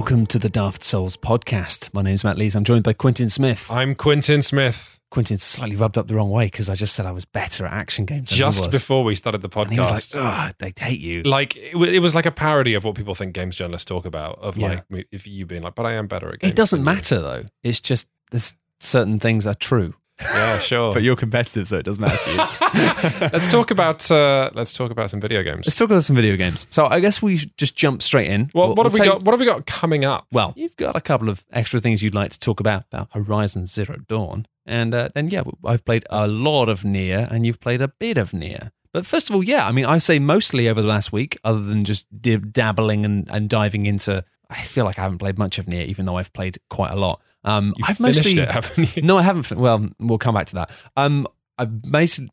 welcome to the Daft Souls podcast. My name is Matt Lees. I'm joined by Quintin Smith. I'm Quintin Smith. Quintin slightly rubbed up the wrong way because I just said I was better at action games. Just before we started the And he was podcast, like, "Ugh, they hate you." like it, wa- it was like a parody of what people think games journalists talk about. Of like if you being like, but I am better at games. It doesn't than you." matter though. It's just there's certain things are true. Yeah, sure. But you're competitive, so it doesn't matter to you. let's talk about uh, let's talk about some video games. Let's talk about some video games. So I guess we should just jump straight in. Well, We'll- what have we'll we take- got? What have we got coming up? Well, you've got a couple of extra things you'd like to talk about about Horizon Zero Dawn, and uh, then yeah, I've played a lot of Nier, and you've played a bit of Nier. But first of all, yeah, I mean, I say mostly over the last week, other than just dib- dabbling and, and diving into. I feel like I haven't played much of Nier, even though I've played quite a lot. Um, You've I've finished mostly it, haven't you? no, I haven't. Well, we'll come back to that. Um, I've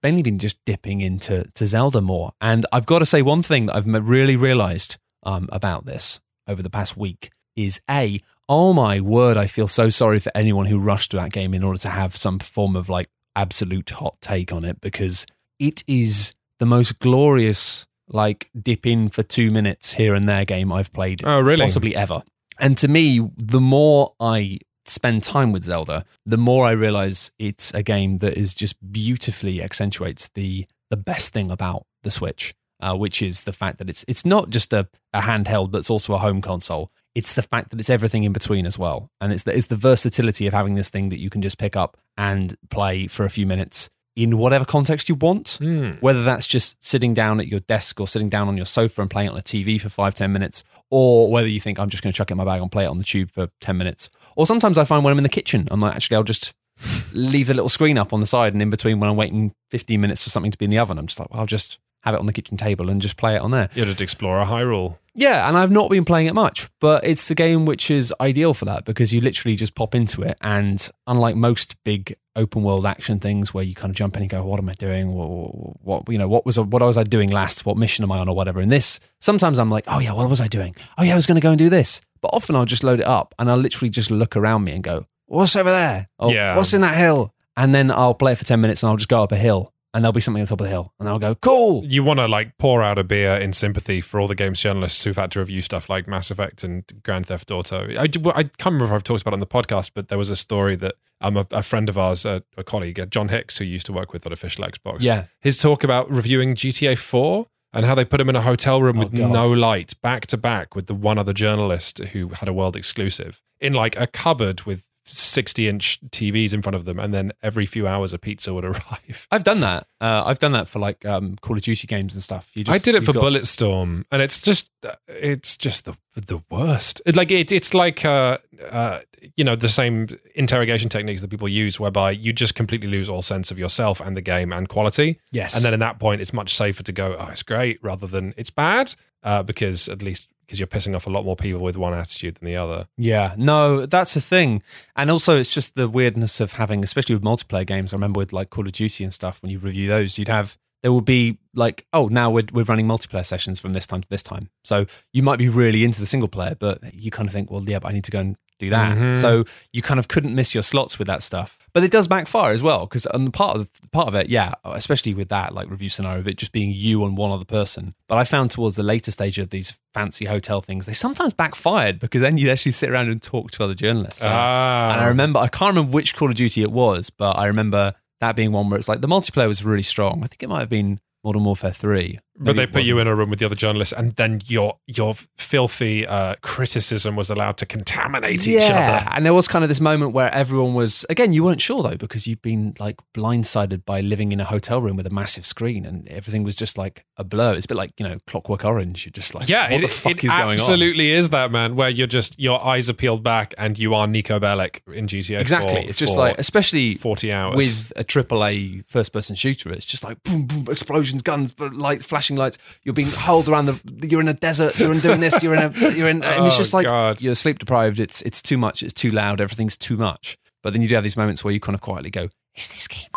mainly been just dipping into to Zelda more, and I've got to say one thing that I've really realised um, about this over the past week is a oh my word, I feel so sorry for anyone who rushed to that game in order to have some form of like absolute hot take on it because it is the most glorious like dip in for two minutes here and there game I've played Oh, really? possibly ever. And to me, the more I spend time with Zelda, the more I realize it's a game that is just beautifully accentuates the the best thing about the Switch, uh, which is the fact that it's it's not just a, a handheld, but it's also a home console. It's the fact that it's everything in between as well, and it's the, it's the versatility of having this thing that you can just pick up and play for a few minutes in whatever context you want Hmm. whether that's just sitting down at your desk or sitting down on your sofa and playing it on a TV for five, 10 minutes, or whether you think I'm just going to chuck it in my bag and play it on the tube for 10 minutes. Or sometimes I find when I'm in the kitchen, I'm like, actually, I'll just leave the little screen up on the side and in between when I'm waiting 15 minutes for something to be in the oven, I'm just like, well, I'll just have it on the kitchen table and just play it on there. You just explore a Hyrule. Yeah, and I've not been playing it much, but it's the game which is ideal for that because you literally just pop into it, and unlike most big open world action things where you kind of jump in and go, "What am I doing? What, what you know? What was what was I doing last? What mission am I on, or whatever?" In this, sometimes I'm like, "Oh yeah, what was I doing? Oh yeah, I was going to go and do this." But often I'll just load it up and I'll literally just look around me and go, "What's over there? Oh, Yeah. what's in that hill?" And then I'll play it for ten minutes and I'll just go up a hill. And there'll be something on top of the hill, and I'll go, "Cool!" You want to like pour out a beer in sympathy for all the games journalists who've had to review stuff like Mass Effect and Grand Theft Auto. I, I can't remember if I've talked about it on the podcast, but there was a story that um, a, a friend of ours, a, a colleague, uh, Jon Hicks, who used to work with at Official Xbox, Yeah. his talk about reviewing GTA 4 and how they put him in a hotel room Oh, with no light, back to back with the one other journalist who had a world exclusive in like a cupboard with 60 inch TVs in front of them, and then every few hours a pizza would arrive. I've done that. Uh, I've done that for like um, Call of Duty games and stuff. You just, I did it for got- Bulletstorm, and it's just it's just the the worst. It, like it, it's like uh, uh, you know the same interrogation techniques that people use, whereby you just completely lose all sense of yourself and the game and quality. Yes, And then at that point, it's much safer to go, oh, it's great, rather than it's bad, uh, because at least because you're pissing off a lot more people with one attitude than the other. yeah, no, that's the thing. And also, it's just the weirdness of having, especially with multiplayer games. I remember with like Call of Duty and stuff. When you review those, you'd have there would be like, oh, now we're we're running multiplayer sessions from this time to this time. So you might be really into the single player, but you kind of think, well, yeah, but I need to go and do that. Mhm. So you kind of couldn't miss your slots with that stuff. But it does backfire as well because on the part of part of it, yeah, especially with that like review scenario of it just being you and one other person. But I found towards the later stage of these fancy hotel things, they sometimes backfired because then you'd actually sit around and talk to other journalists. So- Ah, and I remember, I can't remember which Call of Duty it was, but I remember that being one where it's like the multiplayer was really strong. I think it might have been Modern Warfare 3. But they put you in a room with the other journalists, and then your your filthy uh, criticism was allowed to contaminate each yeah, other. and there was kind of this moment where everyone was again. You weren't sure though because you'd been like blindsided by living in a hotel room with a massive screen, and everything was just like a blur. It's a bit like you know Clockwork Orange. You're just like, Yeah, what it, the fuck it is going on? absolutely is that man. Where you're just your eyes are peeled back and you are Niko Bellic in GTA. Exactly. 4 It's just like, especially forty hours with a triple A first person shooter, it's just like boom, boom, explosions, guns, but light, flashing lights. You're being hauled around the. You're in a desert. You're in doing this. You're in a. You're in, and it's Oh, just like God. you're sleep deprived. It's it's too much. It's too loud. Everything's too much. But then you do have these moments where you kind of quietly go, "Is this game?"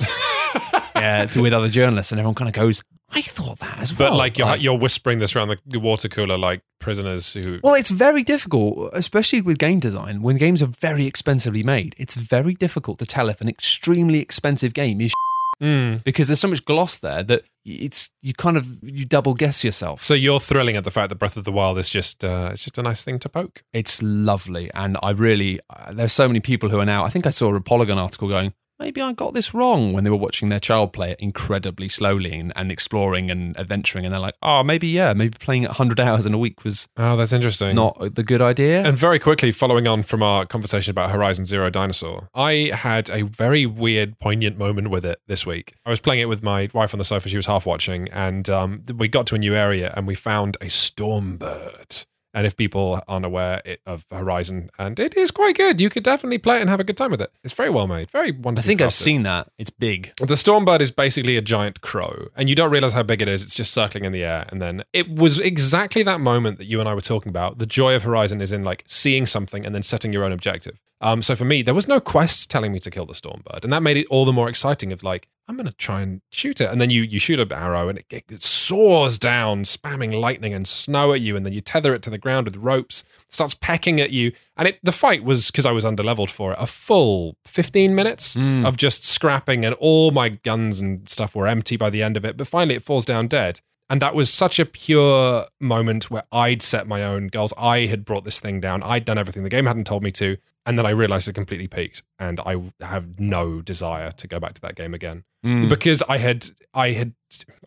yeah, to with other journalists, and everyone kind of goes, "I thought that as well." But like you're you're whispering this around the water cooler like prisoners who. Well, it's very difficult, especially with game design. When games are very expensively made, it's very difficult to tell if an extremely expensive game is Mm. because there's so much gloss there that it's you kind of you double guess yourself. So you're thrilling at the fact that Breath of the Wild is just uh, it's just a nice thing to poke. It's lovely, and I really uh, there's so many people who are now. I think I saw a Polygon article going. Maybe I got this wrong when they were watching their child play it incredibly slowly and, and exploring and adventuring, and they're like, "Oh, maybe yeah, maybe playing it 100 hours in a week was Oh, that's interesting. not the good idea." And very quickly, following on from our conversation about Horizon Zero Dinosaur, I had a very weird, poignant moment with it this week. I was playing it with my wife on the sofa; she was half watching, and um, we got to a new area and we found a stormbird. And if people aren't aware of Horizon, and it is quite good, you could definitely play it and have a good time with it. It's very well made, very wonderful. I think I've seen that. It's big. The Stormbird is basically a giant crow, and you don't realize how big it is. It's just circling in the air. And then it was exactly that moment that you and I were talking about. The joy of Horizon is in like seeing something and then setting your own objective. Um, so for me, there was no quests telling me to kill the Stormbird, and that made it all the more exciting. Of like, I'm going to try and shoot it, and then you you shoot an arrow, and it, it soars down, spamming lightning and snow at you, and then you tether it to the ground with ropes, starts pecking at you, and it the fight was because I was underleveled for it, a full 15 minutes Mm. of just scrapping, and all my guns and stuff were empty by the end of it. But finally, it falls down dead. And that was such a pure moment where I'd set my own goals. I had brought this thing down. I'd done everything the game hadn't told me to. And then I realized it completely peaked. And I have no desire to go back to that game again. Mm. Because I had, I had,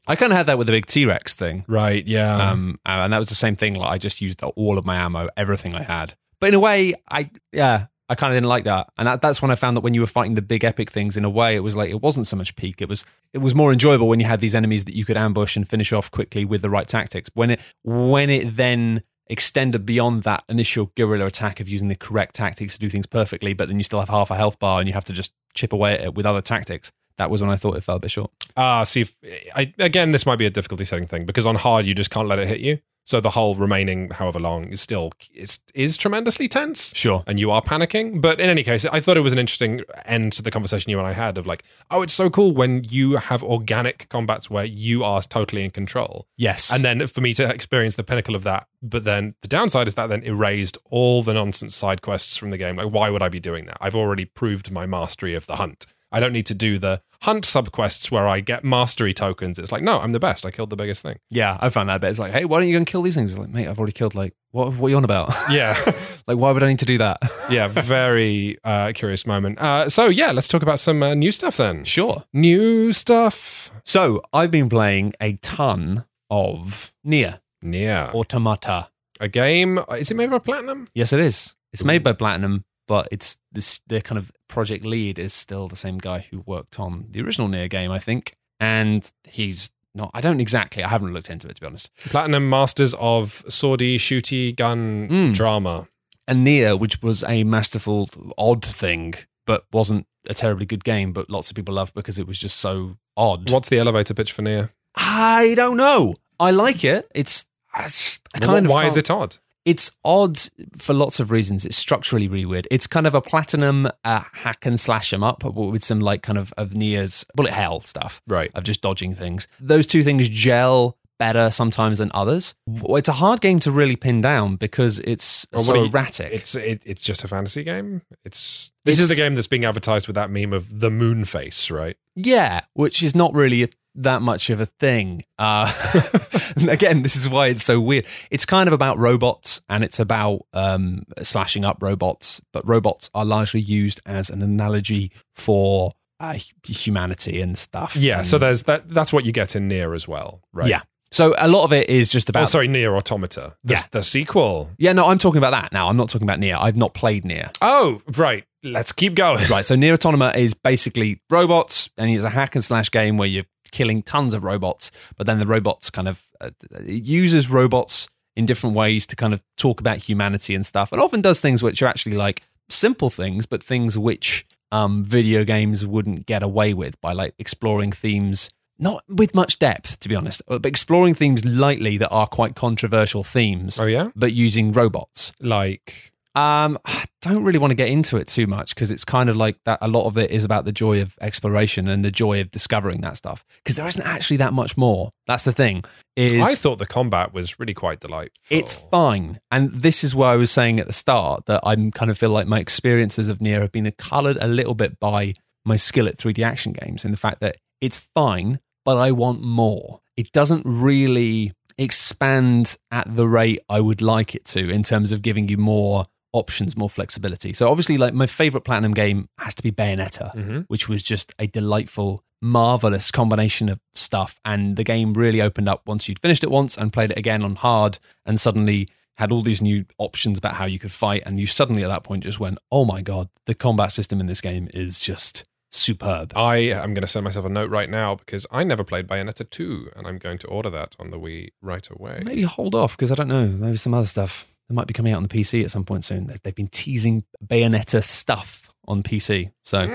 I kind of had that with the big T Rex thing. right, yeah. Um, and that was the same thing. Like I just used all of my ammo, everything I had. But in a way, I yeah, I kind of didn't like that. And that, that's when I found that when you were fighting the big epic things, in a way, it was like it wasn't so much peak. It was it was more enjoyable when you had these enemies that you could ambush and finish off quickly with the right tactics. When it when it then extended beyond that initial guerrilla attack of using the correct tactics to do things perfectly, but then you still have half a health bar and you have to just chip away at it with other tactics. That was when I thought it fell a bit short. Ah, see, I, again, this might be a difficulty setting thing because on hard, you just can't let it hit you. So the whole remaining however long is still is, is tremendously tense. Sure. and you are panicking. But in any case, I thought it was an interesting end to the conversation you and I had of like, oh, it's so cool when you have organic combats where you are totally in control. Yes. And then for me to experience the pinnacle of that, but then the downside is that then erased all the nonsense side quests from the game. Like, why would I be doing that? I've already proved my mastery of the hunt. I don't need to do the hunt subquests where I get mastery tokens. It's like, no, I'm the best. I killed the biggest thing. Yeah, I found that bit. It's like, hey, why don't you go and kill these things? It's like, mate, I've already killed like what? What are you on about? Yeah. like, why would I need to do that? yeah. Very uh, curious moment. Uh, so, yeah, let's talk about some uh, new stuff then. sure. New stuff. So I've been playing a ton of Nier Yeah. Automata. A game. Is it made by Platinum? Yes, it is. It's made by Platinum, but it's this. The kind of project lead is still the same guy who worked on the original Nier game, I think, and he's not. I don't exactly. I haven't looked into it to be honest. Platinum Masters of Swordy, Shooty, Gun, Mm. Drama. And Nier, which was a masterful, odd thing, but wasn't a terribly good game, but lots of people loved because it was just so odd. What's the elevator pitch for Nier? I don't know. I like it. It's. I, just- I kind of Why is can't- it odd? It's odd for lots of reasons. It's structurally really weird. It's kind of a platinum uh, hack and slash slash 'em up with some like kind of of Nier's bullet hell stuff Right. of just dodging things. Those two things gel better sometimes than others. It's a hard game to really pin down because it's Well, so you- erratic. It's it, it's just a fantasy game. It's this is the It's- game that's being advertised with that meme of the moon face, right? Yeah, which is not really a, that much of a thing. Uh, again, this is why it's so weird. It's kind of about robots and it's about um, slashing up robots, but robots are largely used as an analogy for uh, humanity and stuff. Yeah. And- So there's that. That's what you get in Nier as well, right? Yeah. So a lot of it is just about. Oh, sorry, Nier Automata. The, Yeah. the sequel. Yeah, no, I'm talking about that now. I'm not talking about Nier. I've not played Nier. Oh, right. Let's keep going. Right, so Nier Automata is basically robots, and it's a hack and slash game where you're killing tons of robots, but then the robots kind of uh, uses robots in different ways to kind of talk about humanity and stuff, and often does things which are actually like simple things, but things which um, video games wouldn't get away with by like exploring themes. Not with much depth, to be honest, but exploring themes lightly that are quite controversial themes, Oh yeah. but using robots. Like Um, I don't really want to get into it too much because it's kind of like that. A lot of it is about the joy of exploration and the joy of discovering that stuff. Because there isn't actually that much more. That's the thing. Is I thought the combat was really quite delightful. it's fine, and this is why I was saying at the start that I'm kind of feel like my experiences of Nier have been coloured a little bit by my skill at 3D action games, and the fact that it's fine, but I want more. It doesn't really expand at the rate I would like it to in terms of giving you more options, more flexibility. So obviously, like my favorite platinum game has to be Bayonetta, Mm-hmm. which was just a delightful, marvelous combination of stuff. And the game really opened up once you'd finished it once and played it again on hard, and suddenly had all these new options about how you could fight. And you suddenly at that point just went, "Oh my god, the combat system in this game is just superb." I am going to send myself a note right now because I never played Bayonetta 2 and I'm going to order that on the Wii right away. Maybe hold off because I don't know. Maybe some other stuff that might be coming out on the PC at some point soon. They- They've been teasing Bayonetta stuff on PC, so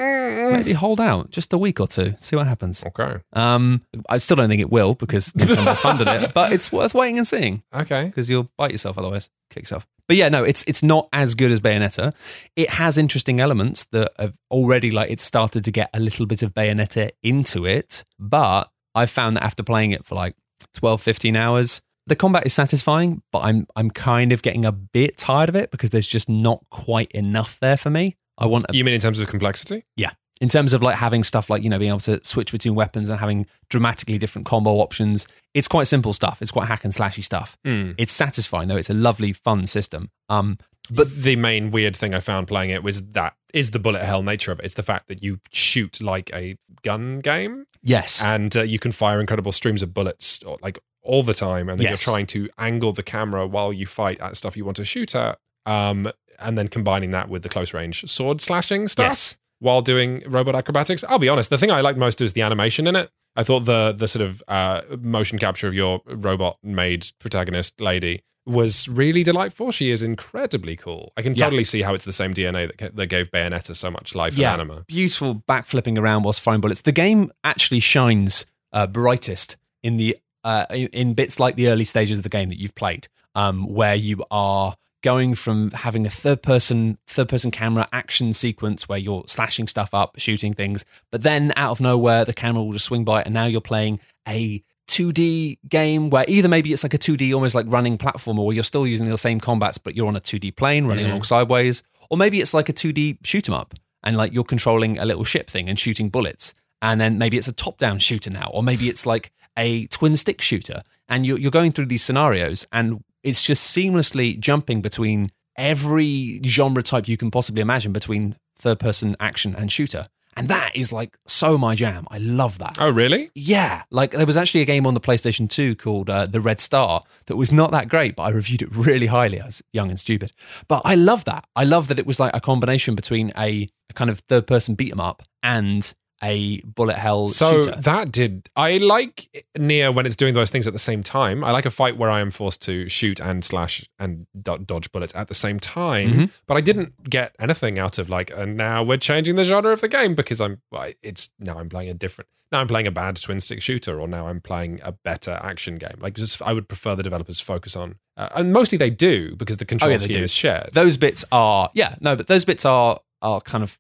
maybe hold out just a week or two, see what happens. Okay. Um, I still don't think it will because Nintendo funded it, but it's worth waiting and seeing Okay. because you'll bite yourself otherwise, kick yourself. But yeah, no, it's it's not as good as Bayonetta. It has interesting elements that have already like it started to get a little bit of Bayonetta into it, but I found that after playing it for like 12, 15 hours, the combat is satisfying, but I'm I'm kind of getting a bit tired of it because there's just not quite enough there for me. I want a You mean in terms of complexity? Yeah, in terms of like having stuff like you know being able to switch between weapons and having dramatically different combo options it's quite simple stuff it's quite hack and slashy stuff Mm. it's satisfying though it's a lovely fun system um But the main weird thing I found playing it was that is the bullet hell nature of it. It's the fact that you shoot like a gun game yes and uh, you can fire incredible streams of bullets or, like all the time and then Yes. you're trying to angle the camera while you fight at stuff you want to shoot at um, and then combining that with the close range sword slashing stuff yes. while doing robot acrobatics. I'll be honest the thing i liked most is the animation in it. I thought the the sort of uh, motion capture of your robot made protagonist lady was really delightful. She is incredibly cool. I can Yeah. totally see how it's the same dna that, ca- that gave bayonetta so much life Yeah. in anima beautiful backflipping around whilst firing bullets. The game actually shines uh, brightest in the uh, in, bits like the early stages of the game that you've played um, where you are going from having a third person third person camera action sequence where you're slashing stuff up shooting things but then out of nowhere the camera will just swing by and now you're playing a 2D game where either maybe it's like a 2D almost like running platformer where you're still using the same combats but you're on a 2D plane running Mhm. along sideways or maybe it's like a 2D shoot 'em up and like you're controlling a little ship thing and shooting bullets and then maybe it's a top down shooter now or maybe it's like a twin stick shooter and you're, you're going through these scenarios and it's just seamlessly jumping between every genre type you can possibly imagine between third person action and shooter and that is like so my jam i love that oh really yeah, like there was actually a game on the PlayStation 2 called uh, The Red Star that was not that great, but I reviewed it really highly. I was young and stupid. But I love that. I love that it was like a combination between a, a kind of third person beat 'em up and a bullet hell So shooter. that did. I like Nier when it's doing those things at the same time. I like a fight where I am forced to shoot and slash and do- dodge bullets at the same time. Mhm. But I didn't get anything out of like, and now we're changing the genre of the game because I'm. It's now I'm playing a different. Now I'm playing a bad twin stick shooter, or now I'm playing a better action game. Like, just I would prefer the developers focus on, uh, and mostly they do because the control Oh, yeah, scheme is shared. those bits are, yeah, no, but those bits are are kind of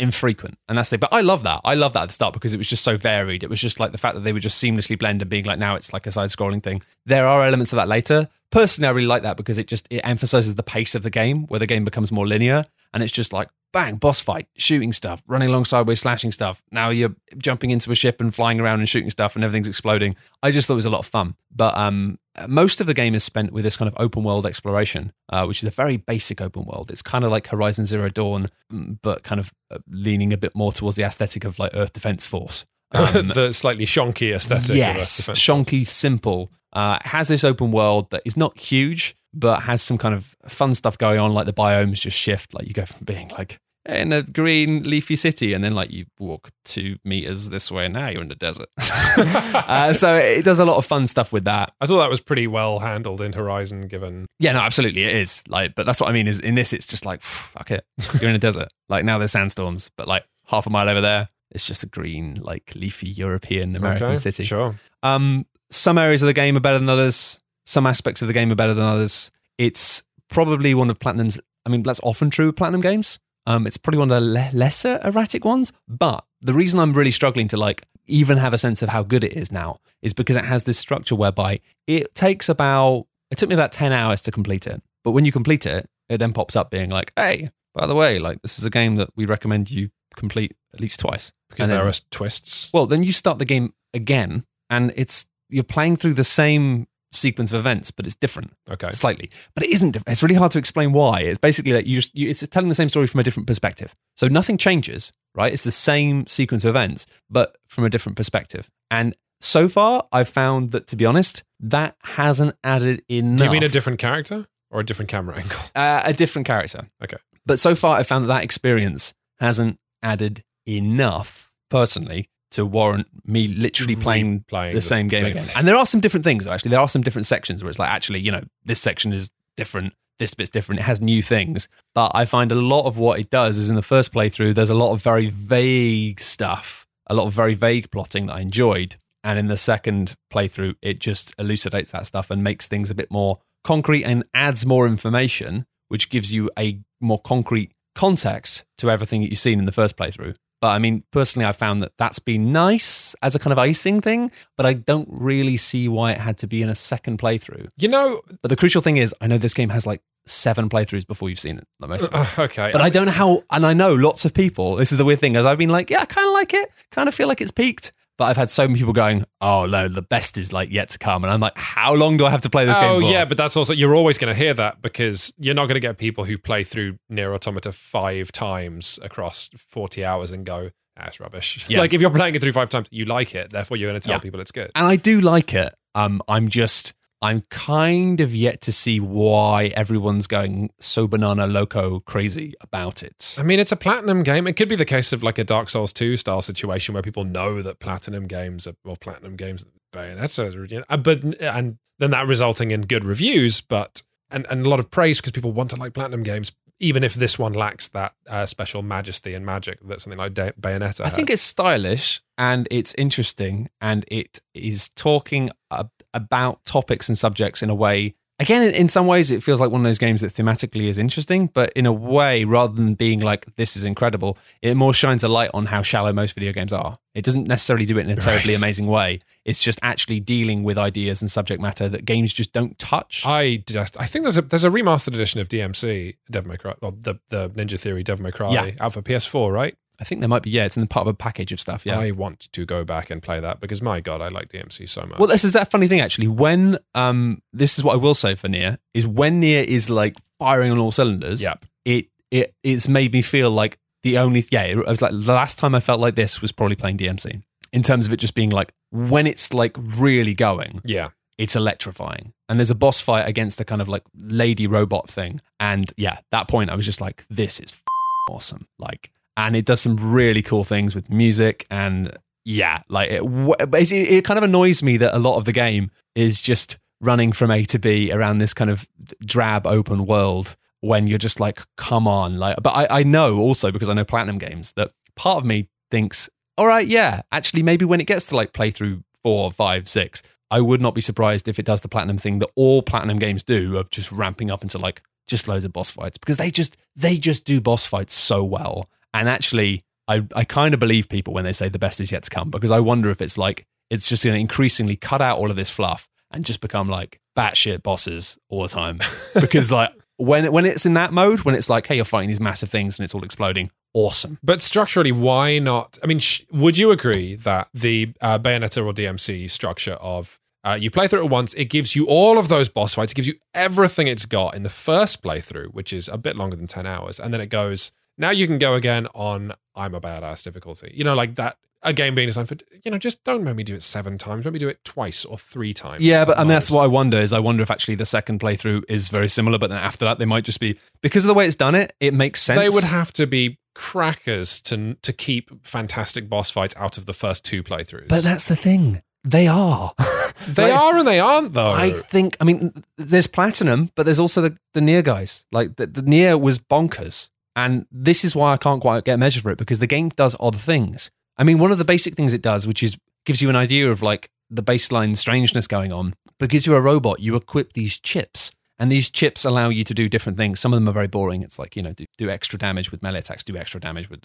infrequent. And that's the but i love that. I love that at the start because it was just so varied. It was just like the fact that they would just seamlessly blend and being like now it's like a side scrolling thing. There are elements of that later. Personally i really like that because it just it emphasizes the pace of the game where the game becomes more linear and it's just like bang boss fight shooting stuff running along sideways slashing stuff. Now you're jumping into a ship and flying around and shooting stuff and everything's exploding. I just thought it was a lot of fun. But um most of the game is spent with this kind of open world exploration uh, which is a very basic open world it's kind of like horizon zero dawn mm, but kind of uh, leaning a bit more towards the aesthetic of like earth defense force Um, the slightly shonky aesthetic. yes, shonky, simple. Uh, has this open world that is not huge, but has some kind of fun stuff going on. Like the biomes just shift. Like you go from being like in a green leafy city, and then like you walk two meters this way, and now you're in the desert. uh, so it does a lot of fun stuff with that. I thought that was pretty well handled in Horizon, given Yeah, no, absolutely, it is. Like, but that's what I mean. Is in this, it's just like fuck it, you're in a desert. Like now there's sandstorms, but like half a mile over there, it's just a green, like leafy European American Okay, city. Sure. Um, some areas of the game are better than others. Some aspects of the game are better than others. It's probably one of Platinum's. I mean, that's often true with Platinum games. Um, it's probably one of the le- lesser erratic ones. But the reason I'm really struggling to like even have a sense of how good it is now is because it has this structure whereby it takes about. It took me about ten hours to complete it, but when you complete it, it then pops up being like, "Hey, by the way, like this is a game that we recommend you complete at least twice. because And there then- are twists. Well, then you start the game again, and it's you're playing through the same sequence of events, but it's different Okay. slightly. But it isn't different. It's really hard to explain why. It's basically that you just you, it's telling the same story from a different perspective. So nothing changes, right? It's the same sequence of events, but from a different perspective. And so far, I've found that to be honest, that hasn't added enough. Do you mean a different character or a different camera angle? uh, a different character? Okay. But so far, I've found that that experience hasn't added enough, personally, to warrant me literally playing Playing the same game again. And there are some different things actually. There are some different sections where it's like actually, you know, this section is different, this bit's different. It has new things. But I find a lot of what it does is in the first playthrough, there's a lot of very vague stuff, a lot of very vague plotting that I enjoyed. And in the second playthrough, it just elucidates that stuff and makes things a bit more concrete and adds more information, which gives you a more concrete context to everything that you've seen in the first playthrough. But I mean, personally, I found that that's been nice as a kind of icing thing, but I don't really see why it had to be in a second playthrough. You know, But the crucial thing is, I know this game has like seven playthroughs before you've seen it. Like most uh, okay. But I don't know how, and I know lots of people. This is the weird thing, as I've been like, yeah, I kind of like it, kind of feel like it's peaked. But I've had so many people going, oh no, the best is like yet to come, and I'm like, how long do I have to play this game? Oh yeah, but that's also you're always going to hear that because you're not going to get people who play through Nier Automata five times across forty hours and go, "That's rubbish." Yeah. Like if you're playing it through five times, you like it, therefore you're going to tell Yeah. people it's good. and I do like it. Um, I'm just, I'm kind of yet to see why everyone's going so banana loco crazy about it. I mean, it's a platinum game. It could be the case of like a Dark Souls 2 style situation where people know that platinum games are, well, platinum games, Bayonetta, you know, uh, but, and then that resulting in good reviews, but, and, and a lot of praise because people want to like platinum games, even if this one lacks that uh, special majesty and magic that something like Bayonetta I had. think it's stylish and it's interesting and it is talking ab- about topics and subjects in a way. Again, in, some ways, it feels like one of those games that thematically is interesting, but in a way, rather than being like, this is incredible, it more shines a light on how shallow most video games are. It doesn't necessarily do it in a terribly Right. amazing way. It's just actually dealing with ideas and subject matter that games just don't touch. I just I think there's a there's a remastered edition of DMC Devil May Cry, well, the the Ninja Theory Devil May Cry Yeah. out for PS4, right? I think there might be, yeah, it's in the part of a package of stuff. Yeah. I want to go back and play that because my god, I like DMC so much. Well, this is that funny thing actually. When um, this is what I will say for Nier is when Nier is like firing on all cylinders. Yep. It it it's made me feel like the only yeah. It was like the last time I felt like this was probably playing DMC in terms of it just being like when it's like really going, yeah. it's electrifying. And there's a boss fight against a kind of like lady robot thing, and yeah, that point I was just like, this is f- awesome. Like, and it does some really cool things with music and yeah, like it, it, it kind of annoys me that a lot of the game is just running from A to B around this kind of drab open world when you're just like, come on, like. But I, I know also because I know Platinum Games that part of me thinks, all right, yeah, actually maybe when it gets to like playthrough four, five, six, I would not be surprised if it does the Platinum thing that all Platinum games do of just ramping up into like just loads of boss fights because they just they just do boss fights so well. And actually, I I kind of believe people when they say the best is yet to come because I wonder if it's like it's just going to increasingly cut out all of this fluff and just become like batshit bosses all the time because like when when it's in that mode when it's like hey you're fighting these massive things and it's all exploding awesome But structurally, why not? I mean, sh- would you agree that the uh, Bayonetta or DMC structure of uh, you play through it once, it gives you all of those boss fights, it gives you everything it's got in the first playthrough, which is a bit longer than 10 hours. And then it goes, now you can go again on I'm a badass difficulty. You know, like that, a game being designed for, you know, just don't make me do it seven times, let me do it twice or three times. Yeah, but and at that's what I wonder is I wonder if actually the second playthrough is very similar, but then after that they might just be because of the way it's done it, it makes sense. They would have to be crackers to to keep fantastic boss fights out of the first two playthroughs. but that's the thing. They are. They Like, are and they aren't though. I think. I mean, there's platinum, but there's also the the Nier guys. Like the, the Nier was bonkers, and this is why I can't quite get a measure for it because the game does odd things. I mean, one of the basic things it does, which is gives you an idea of like the baseline strangeness going on. Because you're a robot, you equip these chips, And these chips allow you to do different things. Some of them are very boring. It's like, you know, do, do extra damage with melee attacks, do extra damage with,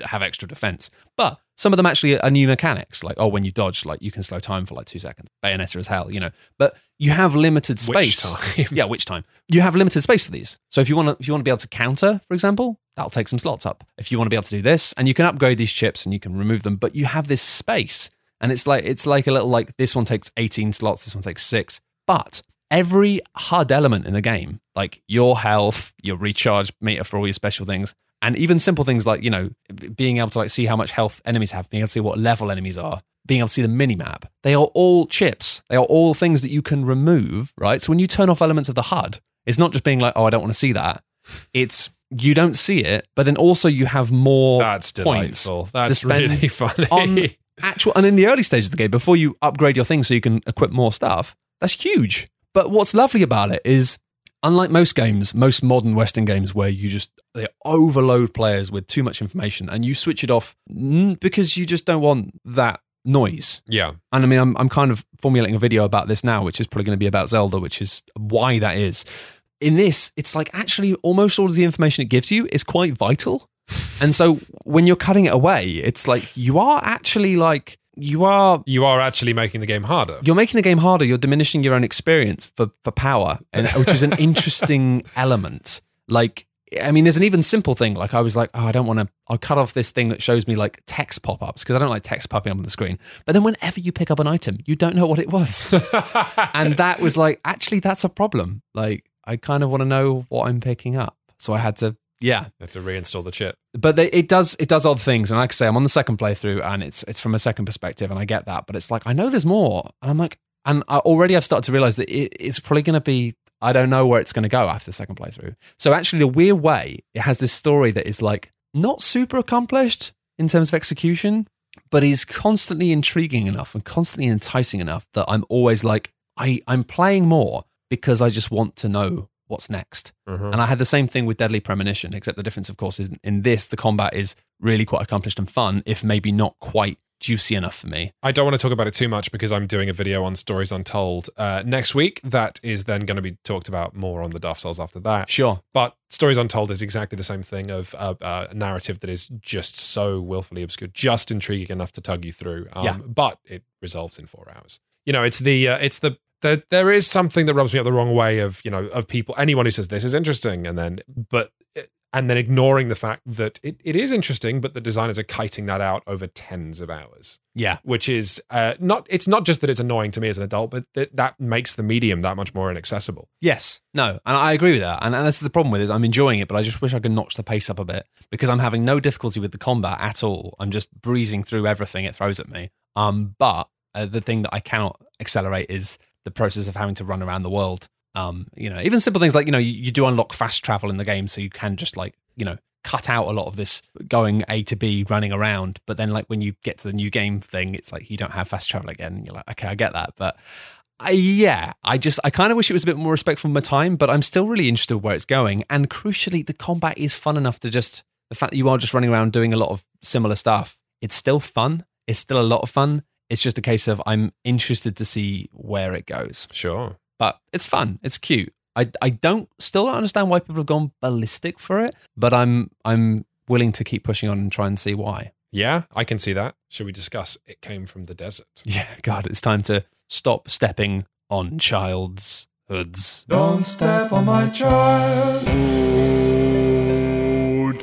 have extra defense. But some of them actually are new mechanics. Like, oh, when you dodge, like you can slow time for like two seconds. Bayonetta as hell, you know. But you have limited space. Which yeah, which time? You have limited space for these. So if you want to, if you want to be able to counter, for example, that'll take some slots up. If you want to be able to do this, and you can upgrade these chips and you can remove them, but you have this space, and it's like it's like a little like this one takes eighteen slots, this one takes six, but every HUD element in the game, like your health, your recharge meter for all your special things, and even simple things like you know being able to like see how much health enemies have, being able to see what level enemies are, being able to see the mini map. They are all chips. They are all things that you can remove, right? So when you turn off elements of the HUD, it's not just being like, oh, I don't want to see that. It's you don't see it, but then also you have more That's points delightful. to That's spend really funny. on actual and in the early stages of the game before you upgrade your things so you can equip more stuff. That's huge. But what's lovely about it is unlike most games, most modern Western games where you just they overload players with too much information and you switch it off because you just don't want that noise. yeah. And I mean, I'm, I'm kind of formulating a video about this now, which is probably going to be about Zelda, which is why that is. In this, it's like actually almost all of the information it gives you is quite vital. And so when you're cutting it away, it's like you are actually like, you are You are actually making the game harder. you're making the game harder. You're diminishing your own experience for for power, and which is an interesting element. Like, I mean, there's an even simple thing. Like, I was like, oh, I don't want to. I'll cut off this thing that shows me like text pop ups because I don't like text popping up on the screen. But then, whenever you pick up an item, you don't know what it was, and that was like, actually, that's a problem. Like, I kind of want to know what I'm picking up, so I had to. Yeah, You have to reinstall the chip. but they, it does it does odd things. And like i say i'm on the second playthrough and it's it's from a second perspective and i get that but it's like i know there's more. And i'm like and I, already i've started to realize that it, it's probably going to be i don't know where it's going to go after the second playthrough. So actually a weird way it has this story that is like not super accomplished in terms of execution but is constantly intriguing enough and constantly enticing enough that i'm always like i i'm playing more because i just want to know what's next Mhm. and I had the same thing with Deadly Premonition, except the difference, of course, is in this, the combat is really quite accomplished and fun, if maybe not quite juicy enough for me. I don't want to talk about it too much because I'm doing a video on Stories Untold uh, next week. That is then going to be talked about more on the Dark Souls after that. Sure. But Stories Untold is exactly the same thing of uh, uh, a narrative that is just so willfully obscure, just intriguing enough to tug you through. Um, Yeah. But it resolves in four hours. You know, it's the uh, it's the there, there is something that rubs me up the wrong way of you know of people anyone who says this is interesting and then but and then ignoring the fact that it, it is interesting but the designers are kiting that out over tens of hours Yeah. which is uh, not it's not just that it's annoying to me as an adult but that, that makes the medium that much more inaccessible Yes. No. And I agree with that. And, and this is the problem with it. is I'm enjoying it, but I just wish I could notch the pace up a bit because I'm having no difficulty with the combat at all. I'm just breezing through everything it throws at me. Um, but uh, the thing that I cannot accelerate is the process of having to run around the world. Um, you know, even simple things like, you know, you, you do unlock fast travel in the game, so you can just like, you know, cut out a lot of this going A to B running around. But then like when you get to the new game thing, it's like you don't have fast travel again. And you're like, okay, I get that. But I, yeah, I just I kind of wish it was a bit more respectful of my time, but I'm still really interested where it's going. And crucially, the combat is fun enough to just the fact that you are just running around doing a lot of similar stuff. It's still fun. It's still a lot of fun. It's just a case of I'm interested to see where it goes. sure But it's fun. It's cute. I I don't still don't understand why people have gone ballistic for it, but I'm I'm willing to keep pushing on and try and see why. yeah i can see that should we discuss it came from the desert Yeah, God, it's time to stop stepping on child's hoods. Don't step on my child.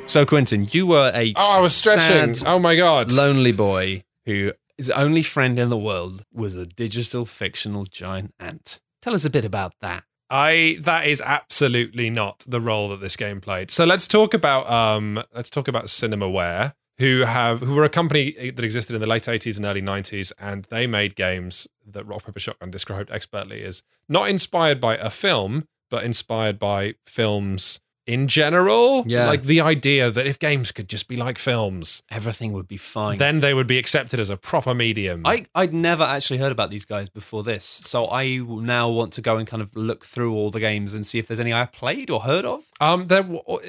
So, Quintin, you were a oh i was stretching sad, oh my god lonely boy who his only friend in the world was a digital fictional giant ant. Tell us a bit about that. I that is absolutely not the role that this game played. So let's talk about um let's talk about Cinemaware, who have who were a company that existed in the late eighties and early nineties, and they made games that Rock Paper Shotgun described expertly as not inspired by a film, but inspired by films in general. Yeah. Like the idea that if games could just be like films, Everything would be fine. then they would be accepted as a proper medium. I, I'd never actually heard about these guys before this, so I now want to go and kind of look through all the games and see if there's any I played or heard of. Um, there.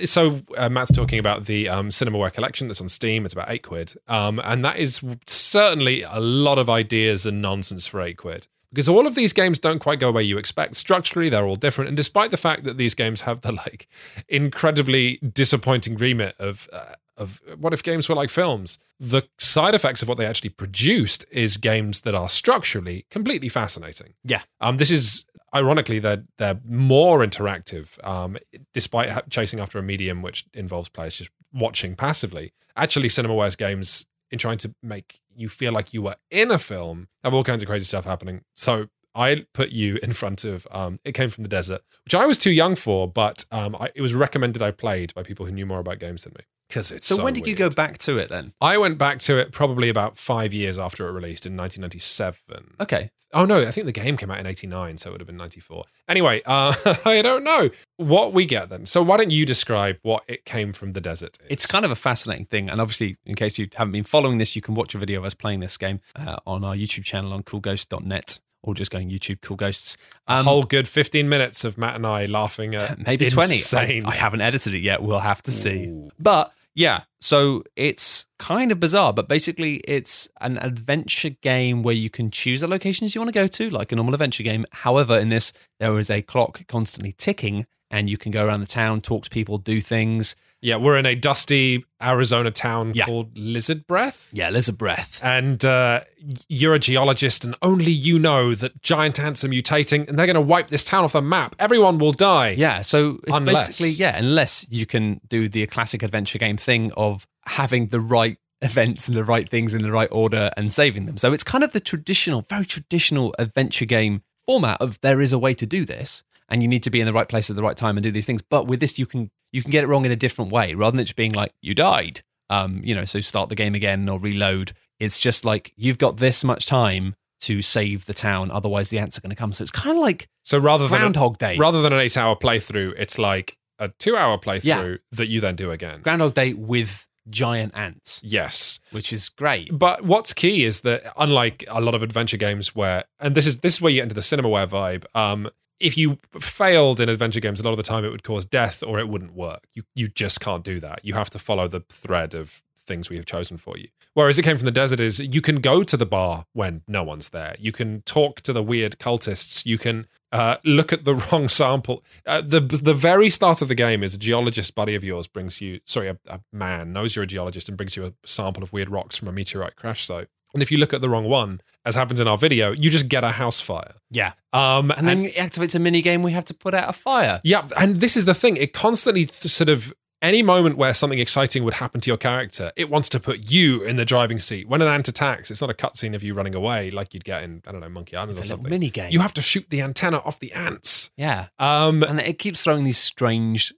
So uh, Matt's talking about the um, Cinemaware collection that's on Steam. It's about eight quid, um, and that is certainly a lot of ideas and nonsense for eight quid. Because all of these games don't quite go where you expect. Structurally, they're all different, and despite the fact that these games have the like incredibly disappointing remit of uh, of what if games were like films, the side effects of what they actually produced is games that are structurally completely fascinating. Yeah. Um, this is ironically they're they're more interactive, um, despite ha- chasing after a medium which involves players just watching passively. Actually, CinemaWare's games in trying to make you feel like you were in a film have all kinds of crazy stuff happening. So I put you in front of um, It Came from the Desert, which I was too young for, but um, I, it was recommended I played by people who knew more about games than me because it's So, so when did you go back to it then? I went back to it probably about five years after it released in 1997. Okay. Oh no, I think the game came out in 89, so it would have been 94. Anyway, uh, I don't know what we get then. So why don't you describe what it came from the desert? is? It's kind of a fascinating thing. And obviously, in case you haven't been following this, you can watch a video of us playing this game uh, on our YouTube channel on coolghost.net or just going YouTube Cool Ghosts. a Um, whole good 15 minutes of Matt and I laughing at maybe 20. insane. I, I haven't edited it yet. We'll have to see. Ooh. But yeah, so it's kind of bizarre, but basically it's an adventure game where you can choose the locations you want to go to, like a normal adventure game. However, in this, there is a clock constantly ticking, and you can go around the town, talk to people, do things. Yeah, we're in a dusty Arizona town Yeah. called Lizard Breath. Yeah, Lizard breath. And uh, you're a geologist, and only you know that giant ants are mutating, and they're going to wipe this town off the map. Everyone will die. Yeah, so it's Unless- basically yeah, unless you can do the classic adventure game thing of having the right events and the right things in the right order and saving them. So it's kind of the traditional, very traditional adventure game format of there is a way to do this and you need to be in the right place at the right time and do these things. But with this you can you can get it wrong in a different way rather than it just being like you died. Um, you know, so start the game again or reload. It's just like you've got this much time to save the town, otherwise the ants are going to come. So it's kind of like So rather than Groundhog Day. rather than an eight-hour playthrough, it's like a two-hour playthrough that you then do again. Groundhog Day with giant ants, yes, which is great. but what's key is that unlike a lot of adventure games, where and this is this is where you get into the cinemaware vibe. Um, if you failed in adventure games, a lot of the time it would cause death or it wouldn't work. You you just can't do that. You have to follow the thread of things we have chosen for you. Whereas it came from the desert is you can go to the bar when no one's there. You can talk to the weird cultists. You can uh, look at the wrong sample. Uh, the the very start of the game is a geologist buddy of yours brings you sorry a, a man knows you're a geologist and brings you a sample of weird rocks from a meteorite crash site. And if you look at the wrong one, as happens in our video, you just get a house fire. Yeah. Um, And then it activates a mini game we have to put out a fire. yeah, and this is the thing. It constantly sort of any moment where something exciting would happen to your character, it wants to put you in the driving seat. When an ant attacks, it's not a cutscene of you running away like you'd get in I don't know Monkey Island It's or a something. mini game. You have to shoot the antenna off the ants. yeah. Um, And it keeps throwing these strange.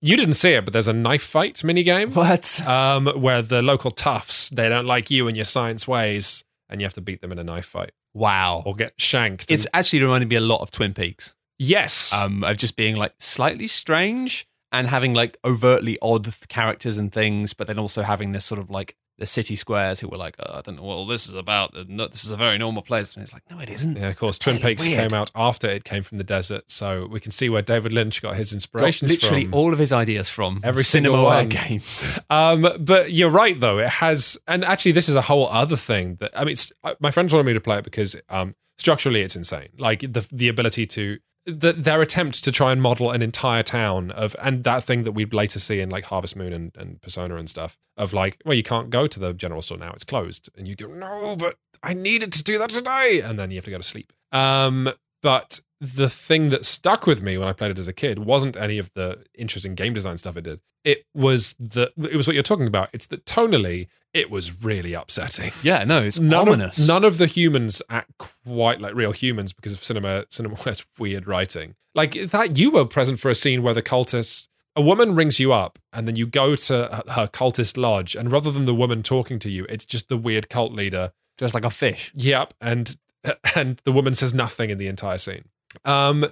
You didn't see it, but there's a knife fight mini game what? um, where the local toughs they don't like you and your science ways, and you have to beat them in a knife fight Wow. or get shanked. It's And- actually reminded me a lot of Twin Peaks. yes, Um, of just being like slightly strange and having like overtly odd th- characters and things, but then also having this sort of like the city squares who were like, oh, I don't know, what all this is about, this is a very normal place. And it's like, no, it isn't. Yeah, of course. It's Twin really Peaks weird. came out after it came from the desert, so we can see where David Lynch got his Got inspirations literally from. all of his ideas from Every Cinemaware. games. Um, but you're right, though. It has, and actually, this is a whole other thing that I mean, it's, uh, my friends wanted me to play it because um, structurally, it's insane. Like the the ability to the, their attempt to try and model an entire town of, and that thing that we'd later see in like Harvest Moon and, and Persona and stuff of like, well, you can't go to the general store now; it's closed, and you go, no, but I needed to do that today, and then you have to go to sleep. Um, but the thing that stuck with me when I played it as a kid wasn't any of the interesting game design stuff it did. It was the it was what you're talking about. It's that tonally it was really upsetting. Yeah, no, it's None ominous. of none of the humans act quite like real humans because of cinema cinema cinema's weird writing. Like that you were present for a scene where the cultists a woman rings you up and then you go to her cultist lodge and rather than the woman talking to you, it's just the weird cult leader just like a fish. Yep, and and the woman says nothing in the entire scene. Um,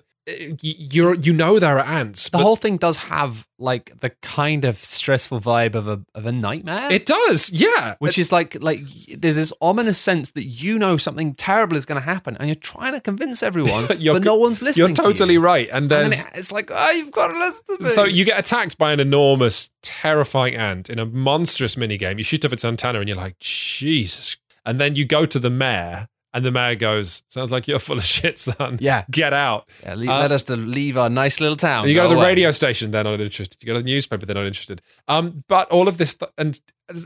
you're you know there are ants. The whole thing does have like the kind of stressful vibe of a of a nightmare. it does, yeah. which is like like there's this ominous sense that you know something terrible is going to happen, and you're trying to convince everyone, but no one's listening. you're to totally you. right, and there's then it- it's like, oh, you've got to listen to me. so you get attacked by an enormous, terrifying ant in a monstrous minigame. You shoot off its antenna, and you're like, Jesus. And then you go to the mayor, And the mayor goes, "Sounds like you're full of shit, son. Yeah. get out." Yeah, leave, Uh, let us to leave our nice little town. You go to the away. radio station, they're not interested. You go to the newspaper, they're not interested. Um, but all of this, th- and